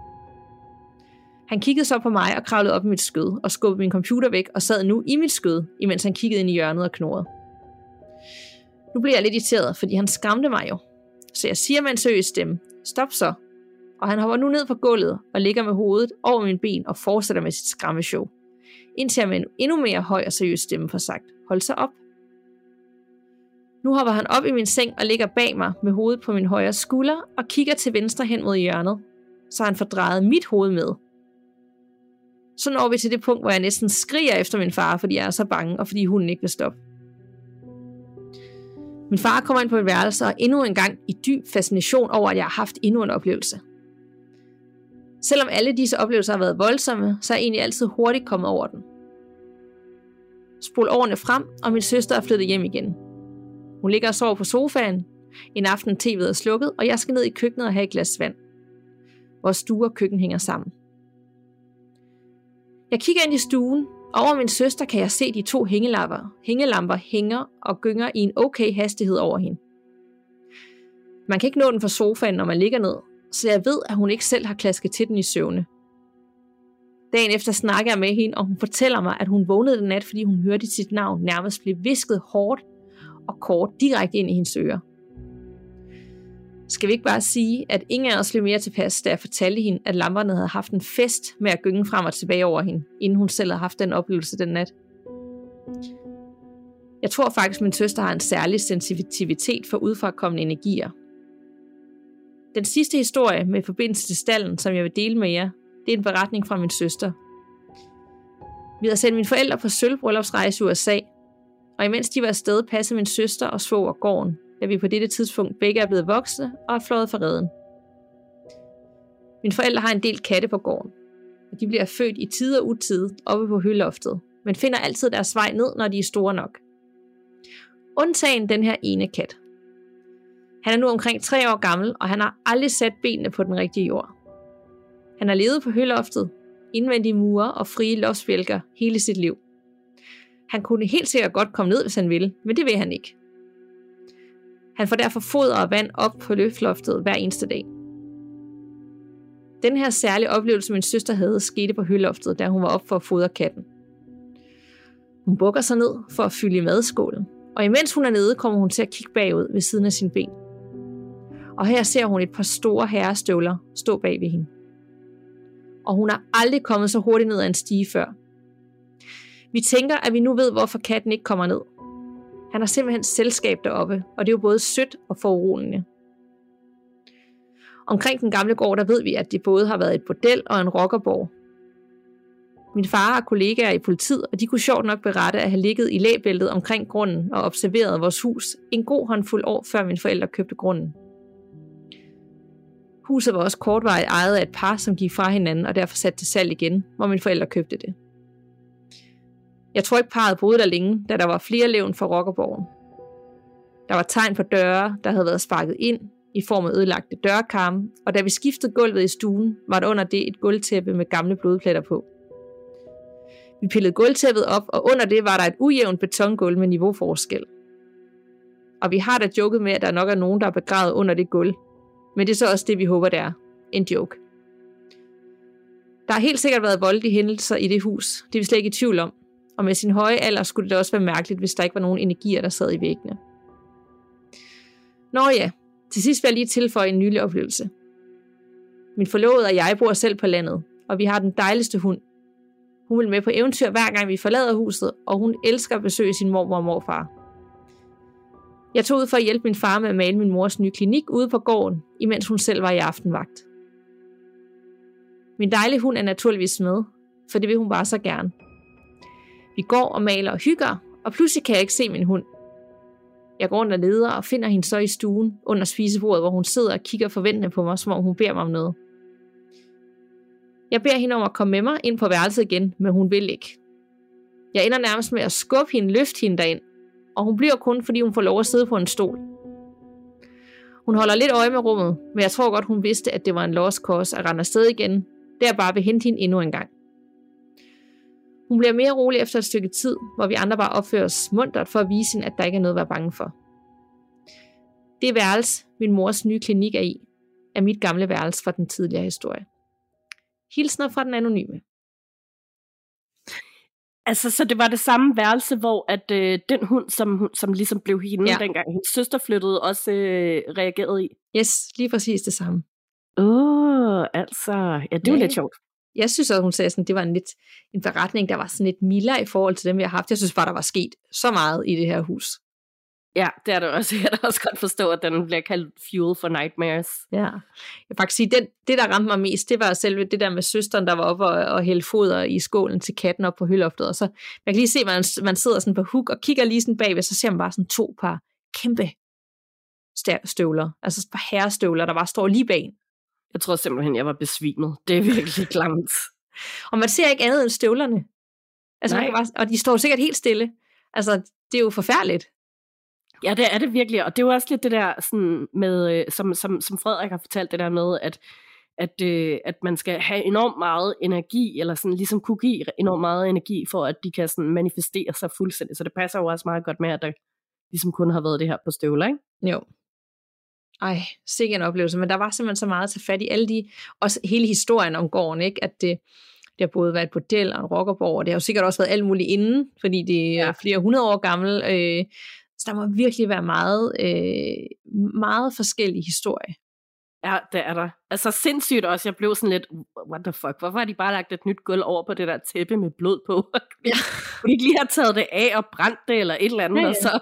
Han kiggede så på mig og kravlede op i mit skød og skubbede min computer væk og sad nu i mit skød, imens han kiggede ind i hjørnet og knurrede. Nu blev jeg lidt irriteret, fordi han skræmte mig jo. Så jeg siger med en seriøs stemme, stop så. Og han hopper nu ned på gulvet og ligger med hovedet over min ben og fortsætter med sit skræmmeshow. Indtil jeg med en endnu mere høj og seriøs stemme får sagt, hold så op. Nu hopper han op i min seng og ligger bag mig med hovedet på min højre skulder og kigger til venstre hen mod hjørnet, så han får drejet mit hoved med. Så når vi til det punkt, hvor jeg næsten skriger efter min far, fordi jeg er så bange, og fordi hunden ikke vil stoppe. Min far kommer ind på et værelse og endnu en gang i dyb fascination over, at jeg har haft endnu en oplevelse. Selvom alle disse oplevelser har været voldsomme, så er jeg egentlig altid hurtigt kommet over den. Spol årene frem, og min søster er flyttet hjem igen. Hun ligger og sover på sofaen. En aften tv'et er slukket, og jeg skal ned i køkkenet og have et glas vand. Vores stue og køkken hænger sammen. Jeg kigger ind i stuen, over min søster kan jeg se de to hængelamper, hængelamper hænger og gynger i en okay hastighed over hende. Man kan ikke nå den fra sofaen, når man ligger ned, så jeg ved, at hun ikke selv har klasket til den i søvne. Dagen efter snakker jeg med hende, og hun fortæller mig, at hun vågnede den nat, fordi hun hørte sit navn nærmest blive visket hårdt og kort direkte ind i hendes ører. Skal vi ikke bare sige, at ingen af os blev mere tilpas, da jeg fortalte hende, at lamperne havde haft en fest med at gynge frem og tilbage over hende, inden hun selv havde haft den oplevelse den nat. Jeg tror faktisk, at min søster har en særlig sensitivitet for udfrakommende energier. Den sidste historie med forbindelse til stallen, som jeg vil dele med jer, det er en beretning fra min søster. Vi havde sendt mine forældre på sølvbryllupsrejse i USA, og imens de var afsted, passede min søster og svoger gården, da vi på dette tidspunkt begge er blevet voksne og er flået fra redden. Mine forældre har en del katte på gården, og de bliver født i tid og utid oppe på høloftet, men finder altid deres vej ned, når de er store nok. Undtagen den her ene kat. Han er nu omkring tre år gammel, og han har aldrig sat benene på den rigtige jord. Han har levet på høloftet, indvendige mure og frie loftsbjælker hele sit liv. Han kunne helt sikkert godt komme ned, hvis han ville, men det vil han ikke. Han får derfor foder og vand op på løftloftet hver eneste dag. Den her særlige oplevelse, min søster havde, skete på høloftet, da hun var op for at fodre katten. Hun bukker sig ned for at fylde i madskålen, og imens hun er nede, kommer hun til at kigge bagud ved siden af sin ben. Og her ser hun et par store herrestøvler stå bag ved hende. Og hun har aldrig kommet så hurtigt ned ad en stige før. Vi tænker, at vi nu ved, hvorfor katten ikke kommer ned. Han har simpelthen selskab deroppe, og det er jo både sødt og foruroligende. Omkring den gamle gård, der ved vi, at det både har været et bordel og en rockerborg. Min far har kollegaer i politiet, og de kunne sjovt nok berette at have ligget i læbæltet omkring grunden og observeret vores hus en god håndfuld år, før mine forældre købte grunden. Huset var også kortvarigt ejet af et par, som gik fra hinanden og derfor sat til salg igen, hvor mine forældre købte det. Jeg tror ikke parret boede der længe, da der var flere levn fra Rockerborgen. Der var tegn på døre, der havde været sparket ind i form af ødelagte dørkarme, og da vi skiftede gulvet i stuen, var der under det et gulvtæppe med gamle blodpletter på. Vi pillede gulvtæppet op, og under det var der et ujævnt betongulv med niveauforskel. Og vi har da joket med, at der nok er nogen, der er begravet under det gulv. Men det er så også det, vi håber, det er. En joke. Der har helt sikkert været voldelige hændelser i det hus. Det er vi slet ikke i tvivl om og med sin høje alder skulle det også være mærkeligt, hvis der ikke var nogen energier, der sad i væggene. Nå ja, til sidst vil jeg lige tilføje en nylig oplevelse. Min forlovede og jeg bor selv på landet, og vi har den dejligste hund. Hun vil med på eventyr hver gang vi forlader huset, og hun elsker at besøge sin mormor og morfar. Jeg tog ud for at hjælpe min far med at male min mors nye klinik ude på gården, imens hun selv var i aftenvagt. Min dejlige hund er naturligvis med, for det vil hun bare så gerne. Vi går og maler og hygger, og pludselig kan jeg ikke se min hund. Jeg går rundt og leder og finder hende så i stuen under spisebordet, hvor hun sidder og kigger forventende på mig, som om hun beder mig om noget. Jeg beder hende om at komme med mig ind på værelset igen, men hun vil ikke. Jeg ender nærmest med at skubbe hende, løfte hende derind, og hun bliver kun, fordi hun får lov at sidde på en stol. Hun holder lidt øje med rummet, men jeg tror godt, hun vidste, at det var en lost cause at rende afsted igen, der bare vil hente hende endnu en gang. Hun bliver mere rolig efter et stykke tid, hvor vi andre bare opfører os muntert for at vise hende, at der ikke er noget at være bange for. Det værelse, min mors nye klinik er i, er mit gamle værelse fra den tidligere historie. Hilsner fra den anonyme. Altså, så det var det samme værelse, hvor at øh, den hund, som, som ligesom blev hende, ja. dengang hendes søster flyttede, også øh, reagerede i? Yes, lige præcis det samme. Åh, oh, altså, ja, det var ja. lidt sjovt. Jeg synes at hun sagde sådan, det var en lidt en beretning, der var sådan lidt mildere i forhold til dem, vi har haft. Jeg synes bare, der var sket så meget i det her hus. Ja, det er det også. [laughs] Jeg kan også godt forstå, at den bliver kaldt Fuel for Nightmares. Ja. Jeg vil faktisk sige, den, det der ramte mig mest, det var selve det der med søsteren, der var oppe og, og hælde foder i skålen til katten op på høloftet. Og så man kan lige se, at man, man sidder sådan på hook og kigger lige sådan bagved, så ser man bare sådan to par kæmpe støvler. Altså par herrestøvler, der bare står lige bag Jeg tror simpelthen, jeg var besvimet. Det er virkelig [laughs] klamt. og man ser ikke andet end støvlerne. Altså, man kan bare, og de står sikkert helt stille. Altså, det er jo forfærdeligt. Ja, det er det virkelig, og det er jo også lidt det der, sådan med, øh, som, som, som Frederik har fortalt, det der med, at, at, øh, at man skal have enormt meget energi, eller sådan ligesom kunne give enormt meget energi, for at de kan sådan manifestere sig fuldstændig. Så det passer jo også meget godt med, at der ligesom kun har været det her på støvler, ikke? Jo. Ej, sikkert en oplevelse, men der var simpelthen så meget at tage fat i. Alle de, også hele historien om gården, ikke? At det, det har både været et bordel og en rockerborg, og det har jo sikkert også været alt muligt inden, fordi det er ja. flere hundrede år gammel. Øh, så der må virkelig være meget, øh, meget forskellige historie. Ja, det er der. Altså sindssygt også, jeg blev sådan lidt, what the fuck, hvorfor har de bare lagt et nyt gulv over på det der tæppe med blod på? [laughs] ja. Kunne de ikke lige have taget det af og brændt det, eller et eller andet, ja, ja. og så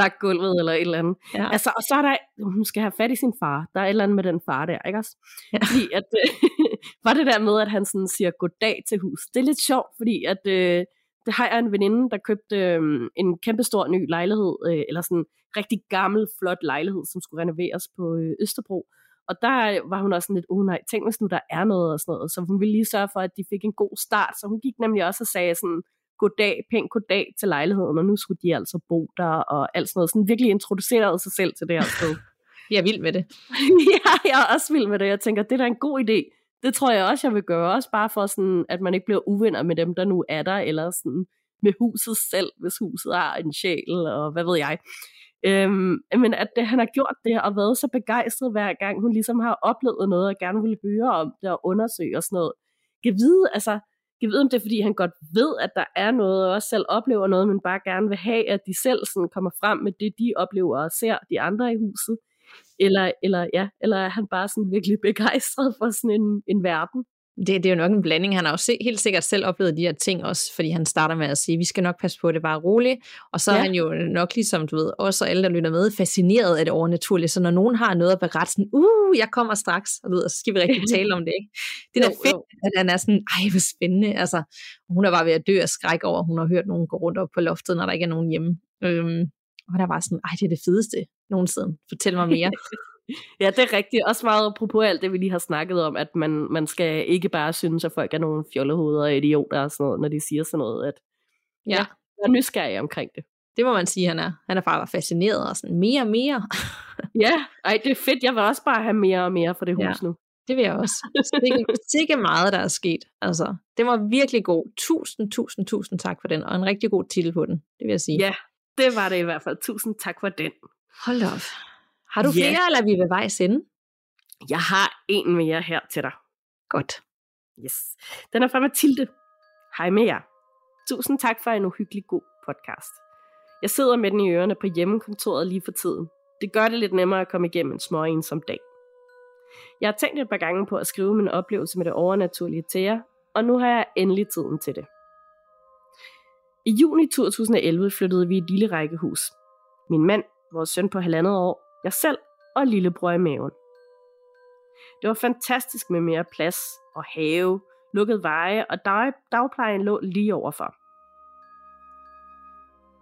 lagt gulvet, eller et eller andet. Ja. Altså, og så er der, hun skal have fat i sin far, der er et eller andet med den far der, ikke også? Ja. Fordi at, øh, [laughs] var det der med, at han sådan siger goddag til hus. Det er lidt sjovt, fordi at, øh, det har jeg en veninde, der købte øh, en kæmpestor ny lejlighed, øh, eller sådan en rigtig gammel, flot lejlighed, som skulle renoveres på øh, Østerbro. Og der var hun også sådan lidt, oh nej, tænk hvis nu der er noget og sådan noget. Så hun ville lige sørge for, at de fik en god start. Så hun gik nemlig også og sagde sådan, goddag, pænt goddag til lejligheden, og nu skulle de altså bo der, og alt sådan noget. Sådan virkelig introducerede sig selv til det her sted. [laughs] jeg er vild med det. [laughs] ja, jeg er også vild med det. Jeg tænker, det er da en god idé det tror jeg også, jeg vil gøre, også bare for sådan, at man ikke bliver uvenner med dem, der nu er der, eller sådan med huset selv, hvis huset har en sjæl, og hvad ved jeg. Øhm, men at det, han har gjort det, og været så begejstret hver gang, hun ligesom har oplevet noget, og gerne vil høre om det, og undersøge og sådan noget. Kan vide, altså, jeg ved, om det er, fordi han godt ved, at der er noget, og også selv oplever noget, men bare gerne vil have, at de selv sådan kommer frem med det, de oplever og ser de andre i huset. Eller, eller, ja, eller er han bare sådan virkelig begejstret for sådan en, en verden? Det, det er jo nok en blanding. Han har jo se, helt sikkert selv oplevet de her ting også, fordi han starter med at sige, vi skal nok passe på det, bare roligt. Og så ja. er han jo nok ligesom, du ved, også alle, der lytter med, fascineret af det overnaturlige. Så når nogen har noget at berette, sådan, uh, jeg kommer straks, og, ved, og så skal vi rigtig [laughs] tale om det. Ikke? Det er da fedt, at han er sådan, ej, hvor spændende. Altså, hun er bare ved at dø af skræk over, at hun har hørt nogen gå rundt op på loftet, når der ikke er nogen hjemme. Øhm, og der var sådan, ej, det er det fedeste nogensinde. Fortæl mig mere. [laughs] [laughs] ja, det er rigtigt. Også meget apropos alt det, vi lige har snakket om, at man, man skal ikke bare synes, at folk er nogle fjollehoveder og idioter og sådan noget, når de siger sådan noget. At, ja, ja jeg er nysgerrig omkring det. Det må man sige, han er. Han er bare fascineret og sådan mere og mere. [laughs] ja, ej, det er fedt. Jeg vil også bare have mere og mere for det hus ja. nu. Det vil jeg også. Det ikke meget, der er sket. Altså, det var virkelig god. Tusind, tusind, tusind tak for den, og en rigtig god titel på den, det vil jeg sige. Ja, det var det i hvert fald. Tusind tak for den. Hold op. Har du flere, yeah. eller er vi ved vejs ende? Jeg har en mere her til dig. Godt. Yes. Den er fra Mathilde. Hej med jer. Tusind tak for en uhyggelig god podcast. Jeg sidder med den i ørerne på hjemmekontoret lige for tiden. Det gør det lidt nemmere at komme igennem en små ensom dag. Jeg har tænkt et par gange på at skrive min oplevelse med det overnaturlige til jer, og nu har jeg endelig tiden til det. I juni 2011 flyttede vi i et lille rækkehus. Min mand, vores søn på halvandet år, jeg selv og lillebror i maven. Det var fantastisk med mere plads og have, lukket veje, og dag, dagplejen lå lige overfor.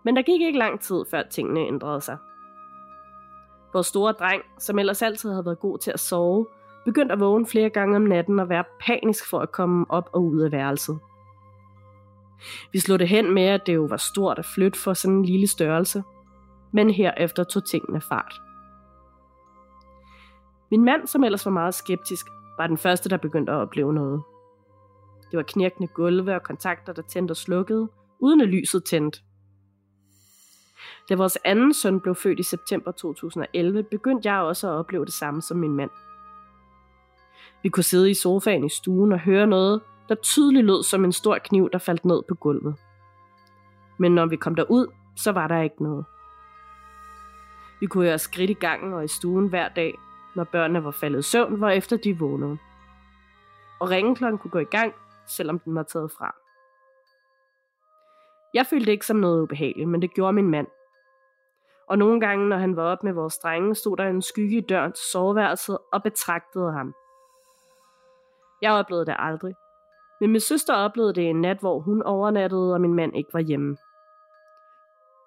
Men der gik ikke lang tid, før tingene ændrede sig. Vores store dreng, som ellers altid havde været god til at sove, begyndte at vågne flere gange om natten og være panisk for at komme op og ud af værelset. Vi slog det hen med, at det jo var stort at flytte for sådan en lille størrelse, men herefter tog tingene fart. Min mand, som ellers var meget skeptisk, var den første, der begyndte at opleve noget. Det var knirkende gulve og kontakter, der tændte og slukkede, uden at lyset tændte. Da vores anden søn blev født i september 2011, begyndte jeg også at opleve det samme som min mand. Vi kunne sidde i sofaen i stuen og høre noget, der tydeligt lød som en stor kniv, der faldt ned på gulvet. Men når vi kom derud, så var der ikke noget. Vi kunne høre skridt i gangen og i stuen hver dag, når børnene var faldet i søvn, var efter de vågnede. Og ringeklokken kunne gå i gang, selvom den var taget fra. Jeg følte ikke som noget ubehageligt, men det gjorde min mand. Og nogle gange, når han var op med vores drenge, stod der en skygge i døren til soveværelset og betragtede ham. Jeg oplevede det aldrig, men min søster oplevede det en nat, hvor hun overnattede, og min mand ikke var hjemme.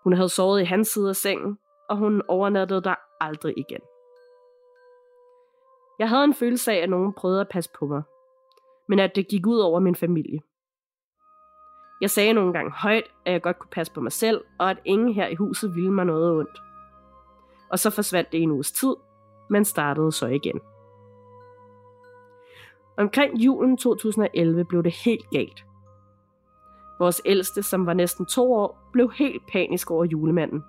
Hun havde sovet i hans side af sengen, og hun overnattede der aldrig igen. Jeg havde en følelse af, at nogen prøvede at passe på mig, men at det gik ud over min familie. Jeg sagde nogle gange højt, at jeg godt kunne passe på mig selv, og at ingen her i huset ville mig noget ondt. Og så forsvandt det i en uges tid, men startede så igen. Omkring julen 2011 blev det helt galt. Vores ældste, som var næsten to år, blev helt panisk over julemanden.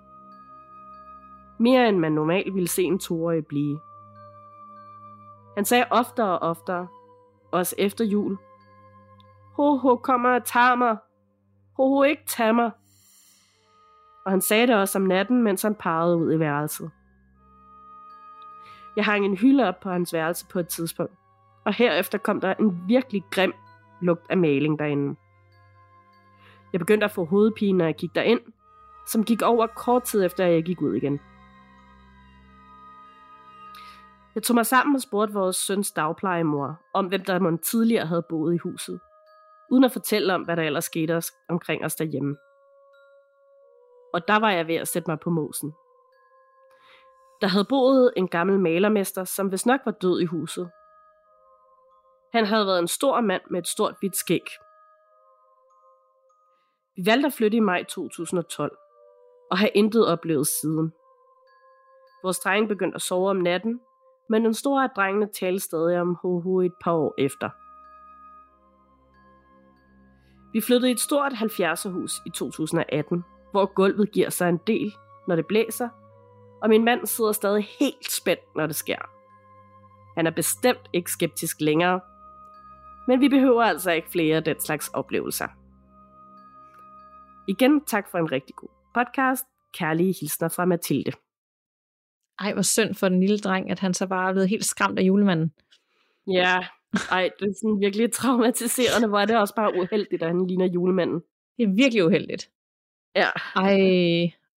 Mere end man normalt ville se en toårig blive. Han sagde oftere og oftere, også efter jul, Ho, ho, kommer og tager mig. Ho, ho, ikke tager mig. Og han sagde det også om natten, mens han pegede ud i værelset. Jeg hang en hylde op på hans værelse på et tidspunkt, og herefter kom der en virkelig grim lugt af maling derinde. Jeg begyndte at få hovedpine, når jeg gik derind, som gik over kort tid efter, at jeg gik ud igen. Jeg tog mig sammen og spurgte vores søns dagplejemor, om hvem der måtte tidligere havde boet i huset, uden at fortælle om, hvad der ellers skete omkring os derhjemme. Og der var jeg ved at sætte mig på mosen. Der havde boet en gammel malermester, som vist nok var død i huset. Han havde været en stor mand med et stort hvidt skæg. Vi valgte at flytte i maj 2012, og har intet oplevet siden. Vores dreng begyndte at sove om natten, men den store af drengene talte stadig om Hoho et par år efter. Vi flyttede i et stort 70'er-hus i 2018, hvor gulvet giver sig en del, når det blæser, og min mand sidder stadig helt spændt, når det sker. Han er bestemt ikke skeptisk længere, men vi behøver altså ikke flere af den slags oplevelser. Igen tak for en rigtig god podcast. Kærlige hilsner fra Mathilde. Ej, hvor synd for den lille dreng, at han så bare blevet helt skræmt af julemanden. Ja, ej, det er sådan virkelig traumatiserende, hvor er det også bare uheldigt, at han ligner julemanden. Det er virkelig uheldigt. Ja. Ej,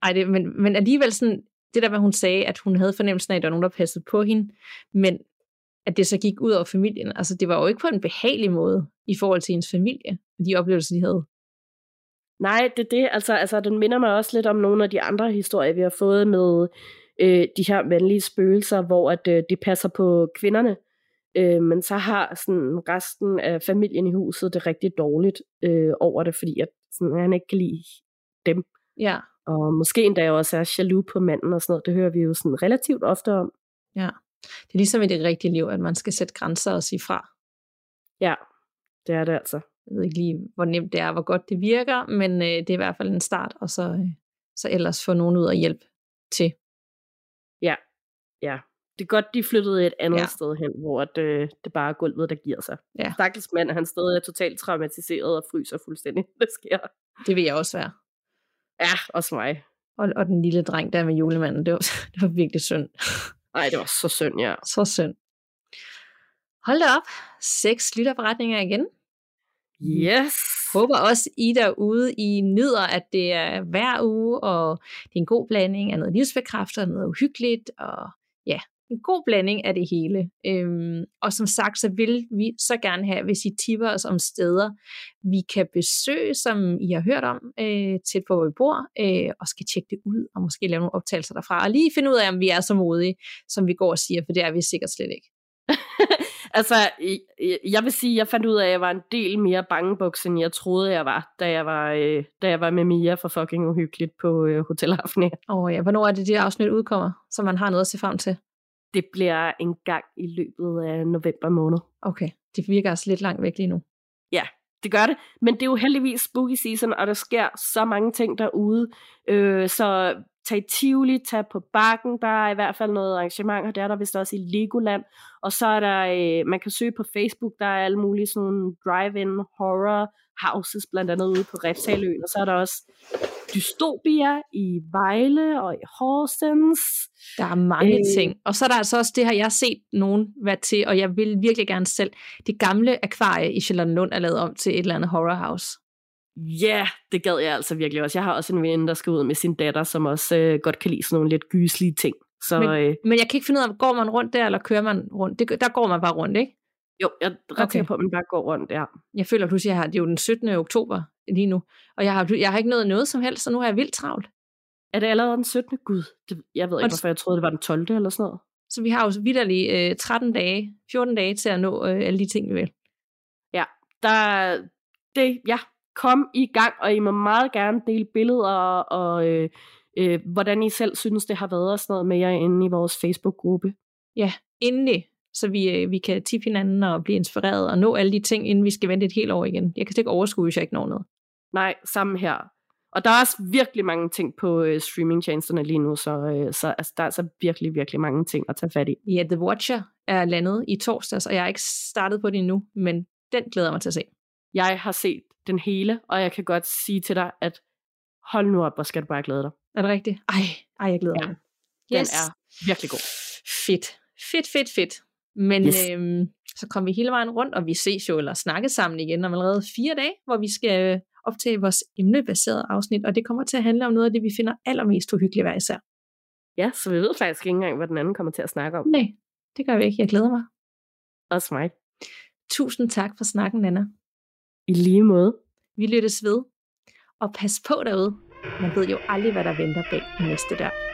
ej det, men, men alligevel sådan, det der med, hun sagde, at hun havde fornemmelsen af, at der var nogen, der passede på hende, men at det så gik ud over familien. Altså, det var jo ikke på en behagelig måde i forhold til hendes familie, de oplevelser, de havde. Nej, det er det. Altså, altså, den minder mig også lidt om nogle af de andre historier, vi har fået med øh, de her mandlige spøgelser, hvor at øh, de passer på kvinderne. Øh, men så har sådan resten af familien i huset det rigtig dårligt øh, over det, fordi at sådan, han ikke kan lide dem. Ja. Og måske endda også er jaloux på manden og sådan noget. Det hører vi jo sådan relativt ofte om. Ja. Det er ligesom i det rigtige liv, at man skal sætte grænser og sige fra. Ja, det er det altså. Jeg ved ikke lige, hvor nemt det er, hvor godt det virker, men øh, det er i hvert fald en start, og så, øh, så ellers få nogen ud og hjælp til. Ja, ja. Det er godt, de flyttede et andet ja. sted hen, hvor det, øh, det bare er gulvet, der giver sig. Ja. Stakkels mand, han stadig er totalt traumatiseret og fryser fuldstændig. [laughs] Det sker. Det vil jeg også være. Ja, også mig. Og, og den lille dreng der med julemanden, det var, [laughs] det var virkelig synd. Nej, det var så synd, ja. Så synd. Hold da op. Seks lytterberetninger igen. Yes. Håber også, I derude, I nyder, at det er hver uge, og det er en god blanding af noget livsbekræfter, noget uhyggeligt, og ja, en god blanding af det hele. Øhm, og som sagt, så vil vi så gerne have, hvis I tipper os om steder, vi kan besøge, som I har hørt om, øh, tæt på, hvor vi bor, øh, og skal tjekke det ud, og måske lave nogle optagelser derfra, og lige finde ud af, om vi er så modige, som vi går og siger, for det er vi sikkert slet ikke. [laughs] Altså, jeg vil sige, jeg fandt ud af, at jeg var en del mere bangebuks, end jeg troede, jeg var, da jeg var, øh, da jeg var med Mia for fucking uhyggeligt på øh, Hotel Hafnia. Åh oh, ja, hvornår er det, de afsnit udkommer, så man har noget at se frem til? Det bliver en gang i løbet af november måned. Okay, det virker altså lidt langt væk lige nu. Ja, det gør det. Men det er jo heldigvis spooky season, og der sker så mange ting derude. Øh, så tag i Tivoli, tag på bakken, der er i hvert fald noget arrangement, og det er der vist også i Legoland. Og så er der, øh, man kan søge på Facebook, der er alle mulige sådan nogle drive-in horror houses, blandt andet ude på Refsaløen, og så er der også Dystopia i Vejle og i Horsens. Der er mange øh, ting. Og så er der altså også det her, jeg har set nogen være til, og jeg vil virkelig gerne selv. Det gamle akvarie i Charlottenlund er lavet om til et eller andet horror house. Ja, yeah, det gad jeg altså virkelig også. Jeg har også en ven, der skal ud med sin datter, som også øh, godt kan lide sådan nogle lidt gyslige ting. Så, men, øh, men jeg kan ikke finde ud af, går man rundt der, eller kører man rundt? Det, der går man bare rundt, ikke? Jo, jeg er ret okay. på, at man bare går rundt, ja. Jeg føler pludselig, at jeg har, det er jo den 17. oktober lige nu, og jeg har, jeg har ikke nået noget som helst, så nu er jeg vildt travlt. Er det allerede den 17. Gud? Det, jeg ved ikke, hvorfor jeg troede, det var den 12. eller sådan noget. Så vi har jo vidderlig øh, 13 dage, 14 dage til at nå øh, alle de ting, vi vil. Ja, der, det, ja, kom i gang, og I må meget gerne dele billeder og, øh, øh, hvordan I selv synes, det har været og sådan noget med jer inde i vores Facebook-gruppe. Ja, endelig, så vi, øh, vi kan tippe hinanden og blive inspireret og nå alle de ting, inden vi skal vente et helt år igen. Jeg kan ikke overskue, hvis jeg ikke når noget. Nej, sammen her. Og der er også virkelig mange ting på øh, streamingtjenesterne lige nu, så, øh, så altså, der er altså virkelig, virkelig mange ting at tage fat i. Ja, The Watcher er landet i torsdags, og jeg er ikke startet på det endnu, men den glæder mig til at se. Jeg har set den hele, og jeg kan godt sige til dig, at hold nu op, hvor skal du bare glæde dig. Er det rigtigt? Ej, ej jeg glæder ja. mig. Den yes. er virkelig god. Fedt. Fedt, fedt, fedt. Men yes. øhm, så kom vi hele vejen rundt, og vi ses jo eller snakkes sammen igen om allerede fire dage, hvor vi skal optage vores emnebaserede afsnit, og det kommer til at handle om noget af det, vi finder allermest uhyggeligt hver især. Ja, så vi ved faktisk ikke engang, hvad den anden kommer til at snakke om. Nej, det gør vi ikke. Jeg glæder mig. Også mig. Tusind tak for snakken, Nana. I lige måde. Vi lyttes ved. Og pas på derude. Man ved jo aldrig, hvad der venter bag næste dør.